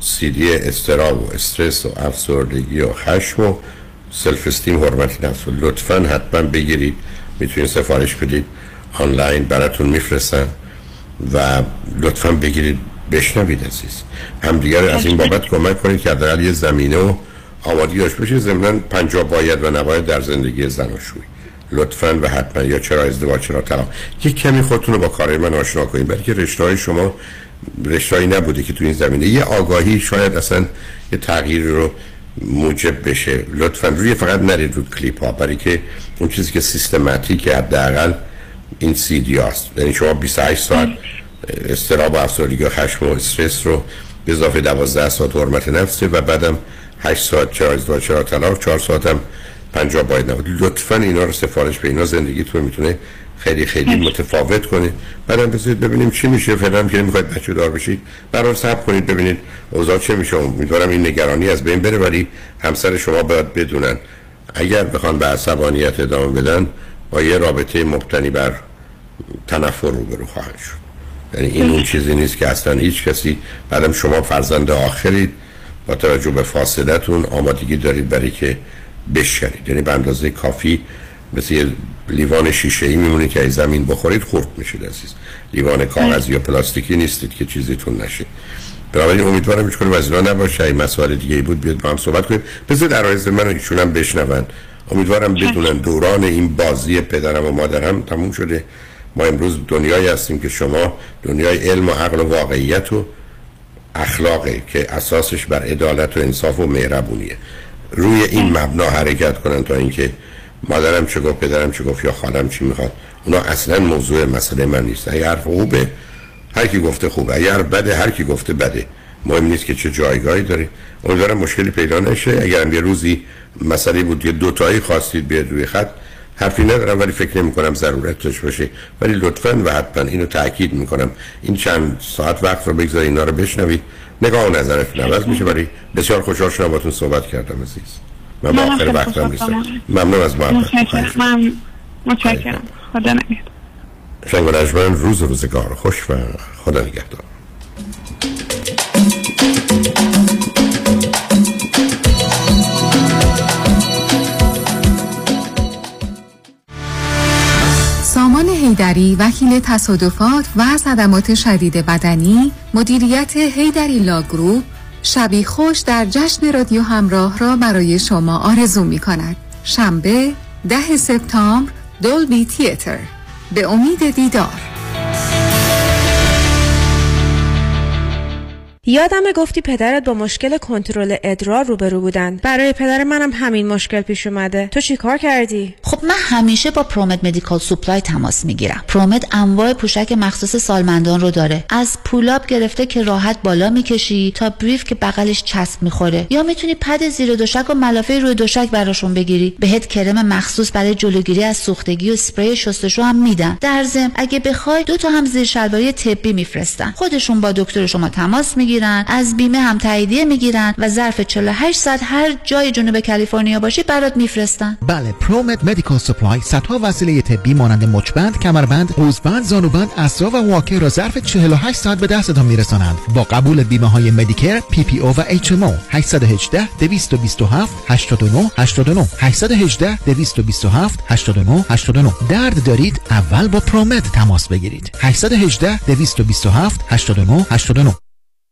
S1: سیدی اضطراب و استرس و افسردگی و خشم و self-esteem حرمت نفس رو لطفا حتما بگیرید. می‌تونید سفارش بدید. آنلاین براتون میفرستن و لطفا بگیرید. بشنوید عزیز. همدیگر از این بابت کمک کنید که حداقل یه زمینه و آمادگی داشته باشید ضمن پنجاه باید و نباید در زندگی زناشویی لطفا و حتما. یا چرا ازدواج چرا طلاق؟ یک کمی خودتون رو با کارهای من آشنا کنید برای که رشته های شما رشتهایی نبوده که تو این زمینه. یه آگاهی شاید اصلا یه تغییر رو موجب بشه. لطفا. روی فقط نرید رو کلیپ ها. برای که اون چیزی که سیستماتیک حداقل این سی دی هست یعنی شما 28 ساعت استراب و افسردگی و خشم و استرس رو به اضافه 12 ساعت حرمت نفسه و بعدم 8 ساعت چرا ازدواج چرا طلاق 4 ساعت هم 50 باید نبود. لطفا اینا رو سفارش به اینا زندگیتون می‌تونه خیلی خیلی متفاوت کنه. بعدم بذارید ببینیم چی میشه. فعلا که نمی‌خواید بچه دار بشید. برای صبر کنید. ببینید اوضاع چه میشه. امیدوارم این نگرانی از بین بره. ولی همسر شما باید بدونن. اگر بخوان به عصبانیت ادامه بدن با یه رابطه مبتنی بر تنفر روبرو خواهند شد. یعنی این اون چیزی نیست که اصلا هیچ کسی بعدم شما فرزند آخرید. با توجه به فاصلتون آمادگی دارید برای که بشکنید. یعنی به اندازه کافی مثل یه لیوان شیشه ای میمونه که از زمین بخورید خورد میشید عزیز لیوان کاغذی یا پلاستیکی نیستید که چیزیتون نشه. بنابراین امیدوارم هیچ کنیم از اینا نباشه. این مسائل دیگه ای بود بیاد با هم صحبت کنیم. بذارید عرایز من رو ایشون هم بشنون. امیدوارم بدونن دوران این بازی پدرم و مادرم تموم شده. ما امروز دنیایی هستیم که شما دنیای علم و عقل و واقعیت و اخلاقه که اساسش بر عدالت و انصاف و مهربونیه. روی این مبنا حرکت کنن تا اینکه مادرم چه گفت پدرم چه گفت یا خالم چی می‌خواد. اونا اصلا موضوع مسئله من نیست. اگر حرف خوبه هر کی گفته خوبه. اگر بده هر کی گفته بده. مهم نیست که چه جایگاهی داره. امیدوارم مشکلی پیدا نشه. اگر یه روزی مسئله بود یه دوتایی خواستید بیاد روی خط حرفی ندارم ولی فکر نمی کنم ضرورتش باشه. ولی لطفا و حتما اینو تاکید می‌کنم. این چند ساعت وقت رو بگذار اینا رو بشنوید. نگاه و نظرت نوز میشه ولی بسیار خوشحال شدم باتون صحبت کردم عزیز. من با آخر وقت هم نیستم. ممنون از محبت.
S29: متشکرم. متشکرم. خدا نگهدار.
S1: شنگ و روز روزگار. خوش و خدا نگهدار.
S5: هیدری وکیل تصادفات و صدمات شدید بدنی مدیریت هیدری لاگروپ شبی خوش در جشن رادیو همراه را برای شما آرزو می کند. شنبه ده سپتامبر Dolby Theatre. به امید دیدار.
S36: یادم گفتی پدرت با مشکل کنترل ادرار روبرو بودن. برای پدر منم همین مشکل پیش اومده. تو چی کار کردی؟
S37: خب من همیشه با Promed Medical Supply تماس می‌گیرم. Promed انواع پوشک مخصوص سالمندان رو داره. از pull-up گرفته که راحت بالا می‌کشی تا brief که بغلش چسب می‌خوره. یا می‌تونی پد زیر تشک و ملافه روی تشک براشون بگیری. بهت کرم مخصوص برای جلوگیری از سوختگی و اسپری شستشو هم میدن. در ضمن اگه بخوای دو تا هم زیر شلواری طبی میفرستن. خودشون با دکتر شما تماس می‌گیرن. از بیمه هم تاییدیه می‌گیرن و ظرف 48 ساعت هر جای جنوب کالیفرنیا باشی برات میفرستن.
S38: بله Promed Medical Supply صدها وسیله طبی مانند مچبند کمربند قوزبند زانوبند اسرا و واکر را ظرف 48 ساعت به دستتان میرسانند. با قبول بیمه های Medicare PPO و HMO 818 227 89 89 818 227 89 89 درد دارید اول با Promed تماس بگیرید. 818 227 89 89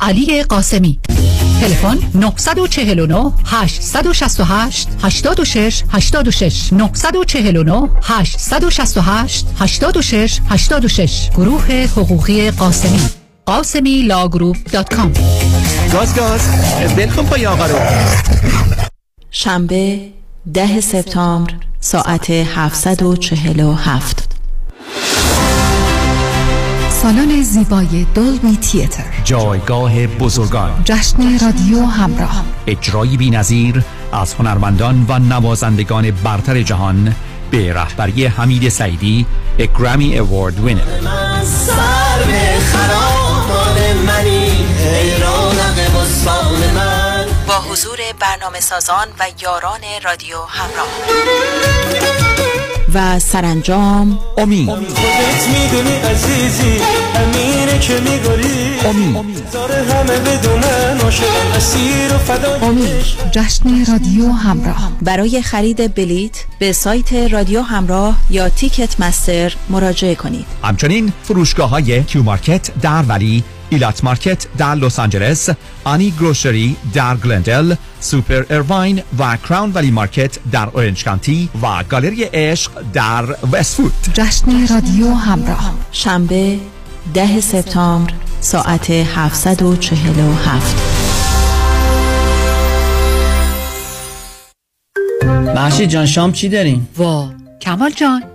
S7: علی قاسمی. تلفن 949 868 86 86 949 868 86 86 گروه حقوقی قاسمی. قاسمی Law Group dot com.
S34: گاز گاز بلکن پای آقا رو.
S24: شنبه ده سپتامبر ساعت 747
S39: سالن زیبای Dolby Theatre.
S12: جایگاه بزرگان.
S39: جشن رادیو همراه.
S12: اجرایی بی نظیر از هنرمندان و نوازندگان برتر جهان به رهبری حمید سعیدی گرامی اوارد وینر
S24: با حضور برنامه سازان و یاران رادیو همراه. و سرانجام.
S12: امید
S40: خودت می‌دونی عزیزی امینه که میگاری
S12: امید
S40: همه بدونن عاشقم اسیر و فدای
S39: امید جشن رادیو همراه.
S24: برای خرید بلیت به سایت رادیو همراه یا تیکت مستر مراجعه کنید.
S12: همچنین فروشگاه های Q Market در Valley Elat Market در لس آنجلس Ani Grocery در گلندل سوپر ارواین و Crown Valley Market در Orange County و گالری عشق در وستوود
S39: جشن رادیو همراه.
S24: شنبه ده سپتامبر ساعت 747
S34: مهشید جان شام چی داریم؟
S7: وا کمال جان.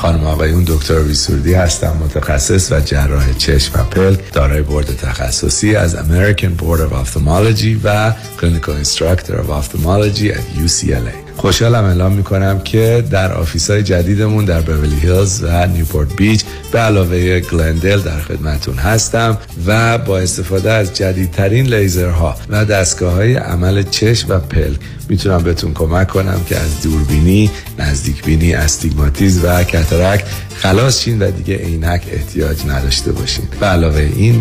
S41: خانما آقایون دکتر ویسوردی هستم متخصص و جراح چشم و پلک دارای بورد تخصصی از American Board of Ophthalmology و Clinical Instructor Ophthalmology در UCLA خوشحالم اعلام می‌کنم که در office های جدیدمون در بورلی هیلز و نیوپورت بیچ به علاوه گلندل در خدمتتون هستم و با استفاده از جدیدترین لیزرها و دستگاه های عمل چشم و پلک می‌تونم بهتون کمک کنم که از دوربینی، نزدیک بینی، استیگماتیز و کترک خلاص شین و دیگه عینک احتیاج نداشته باشین. به علاوه این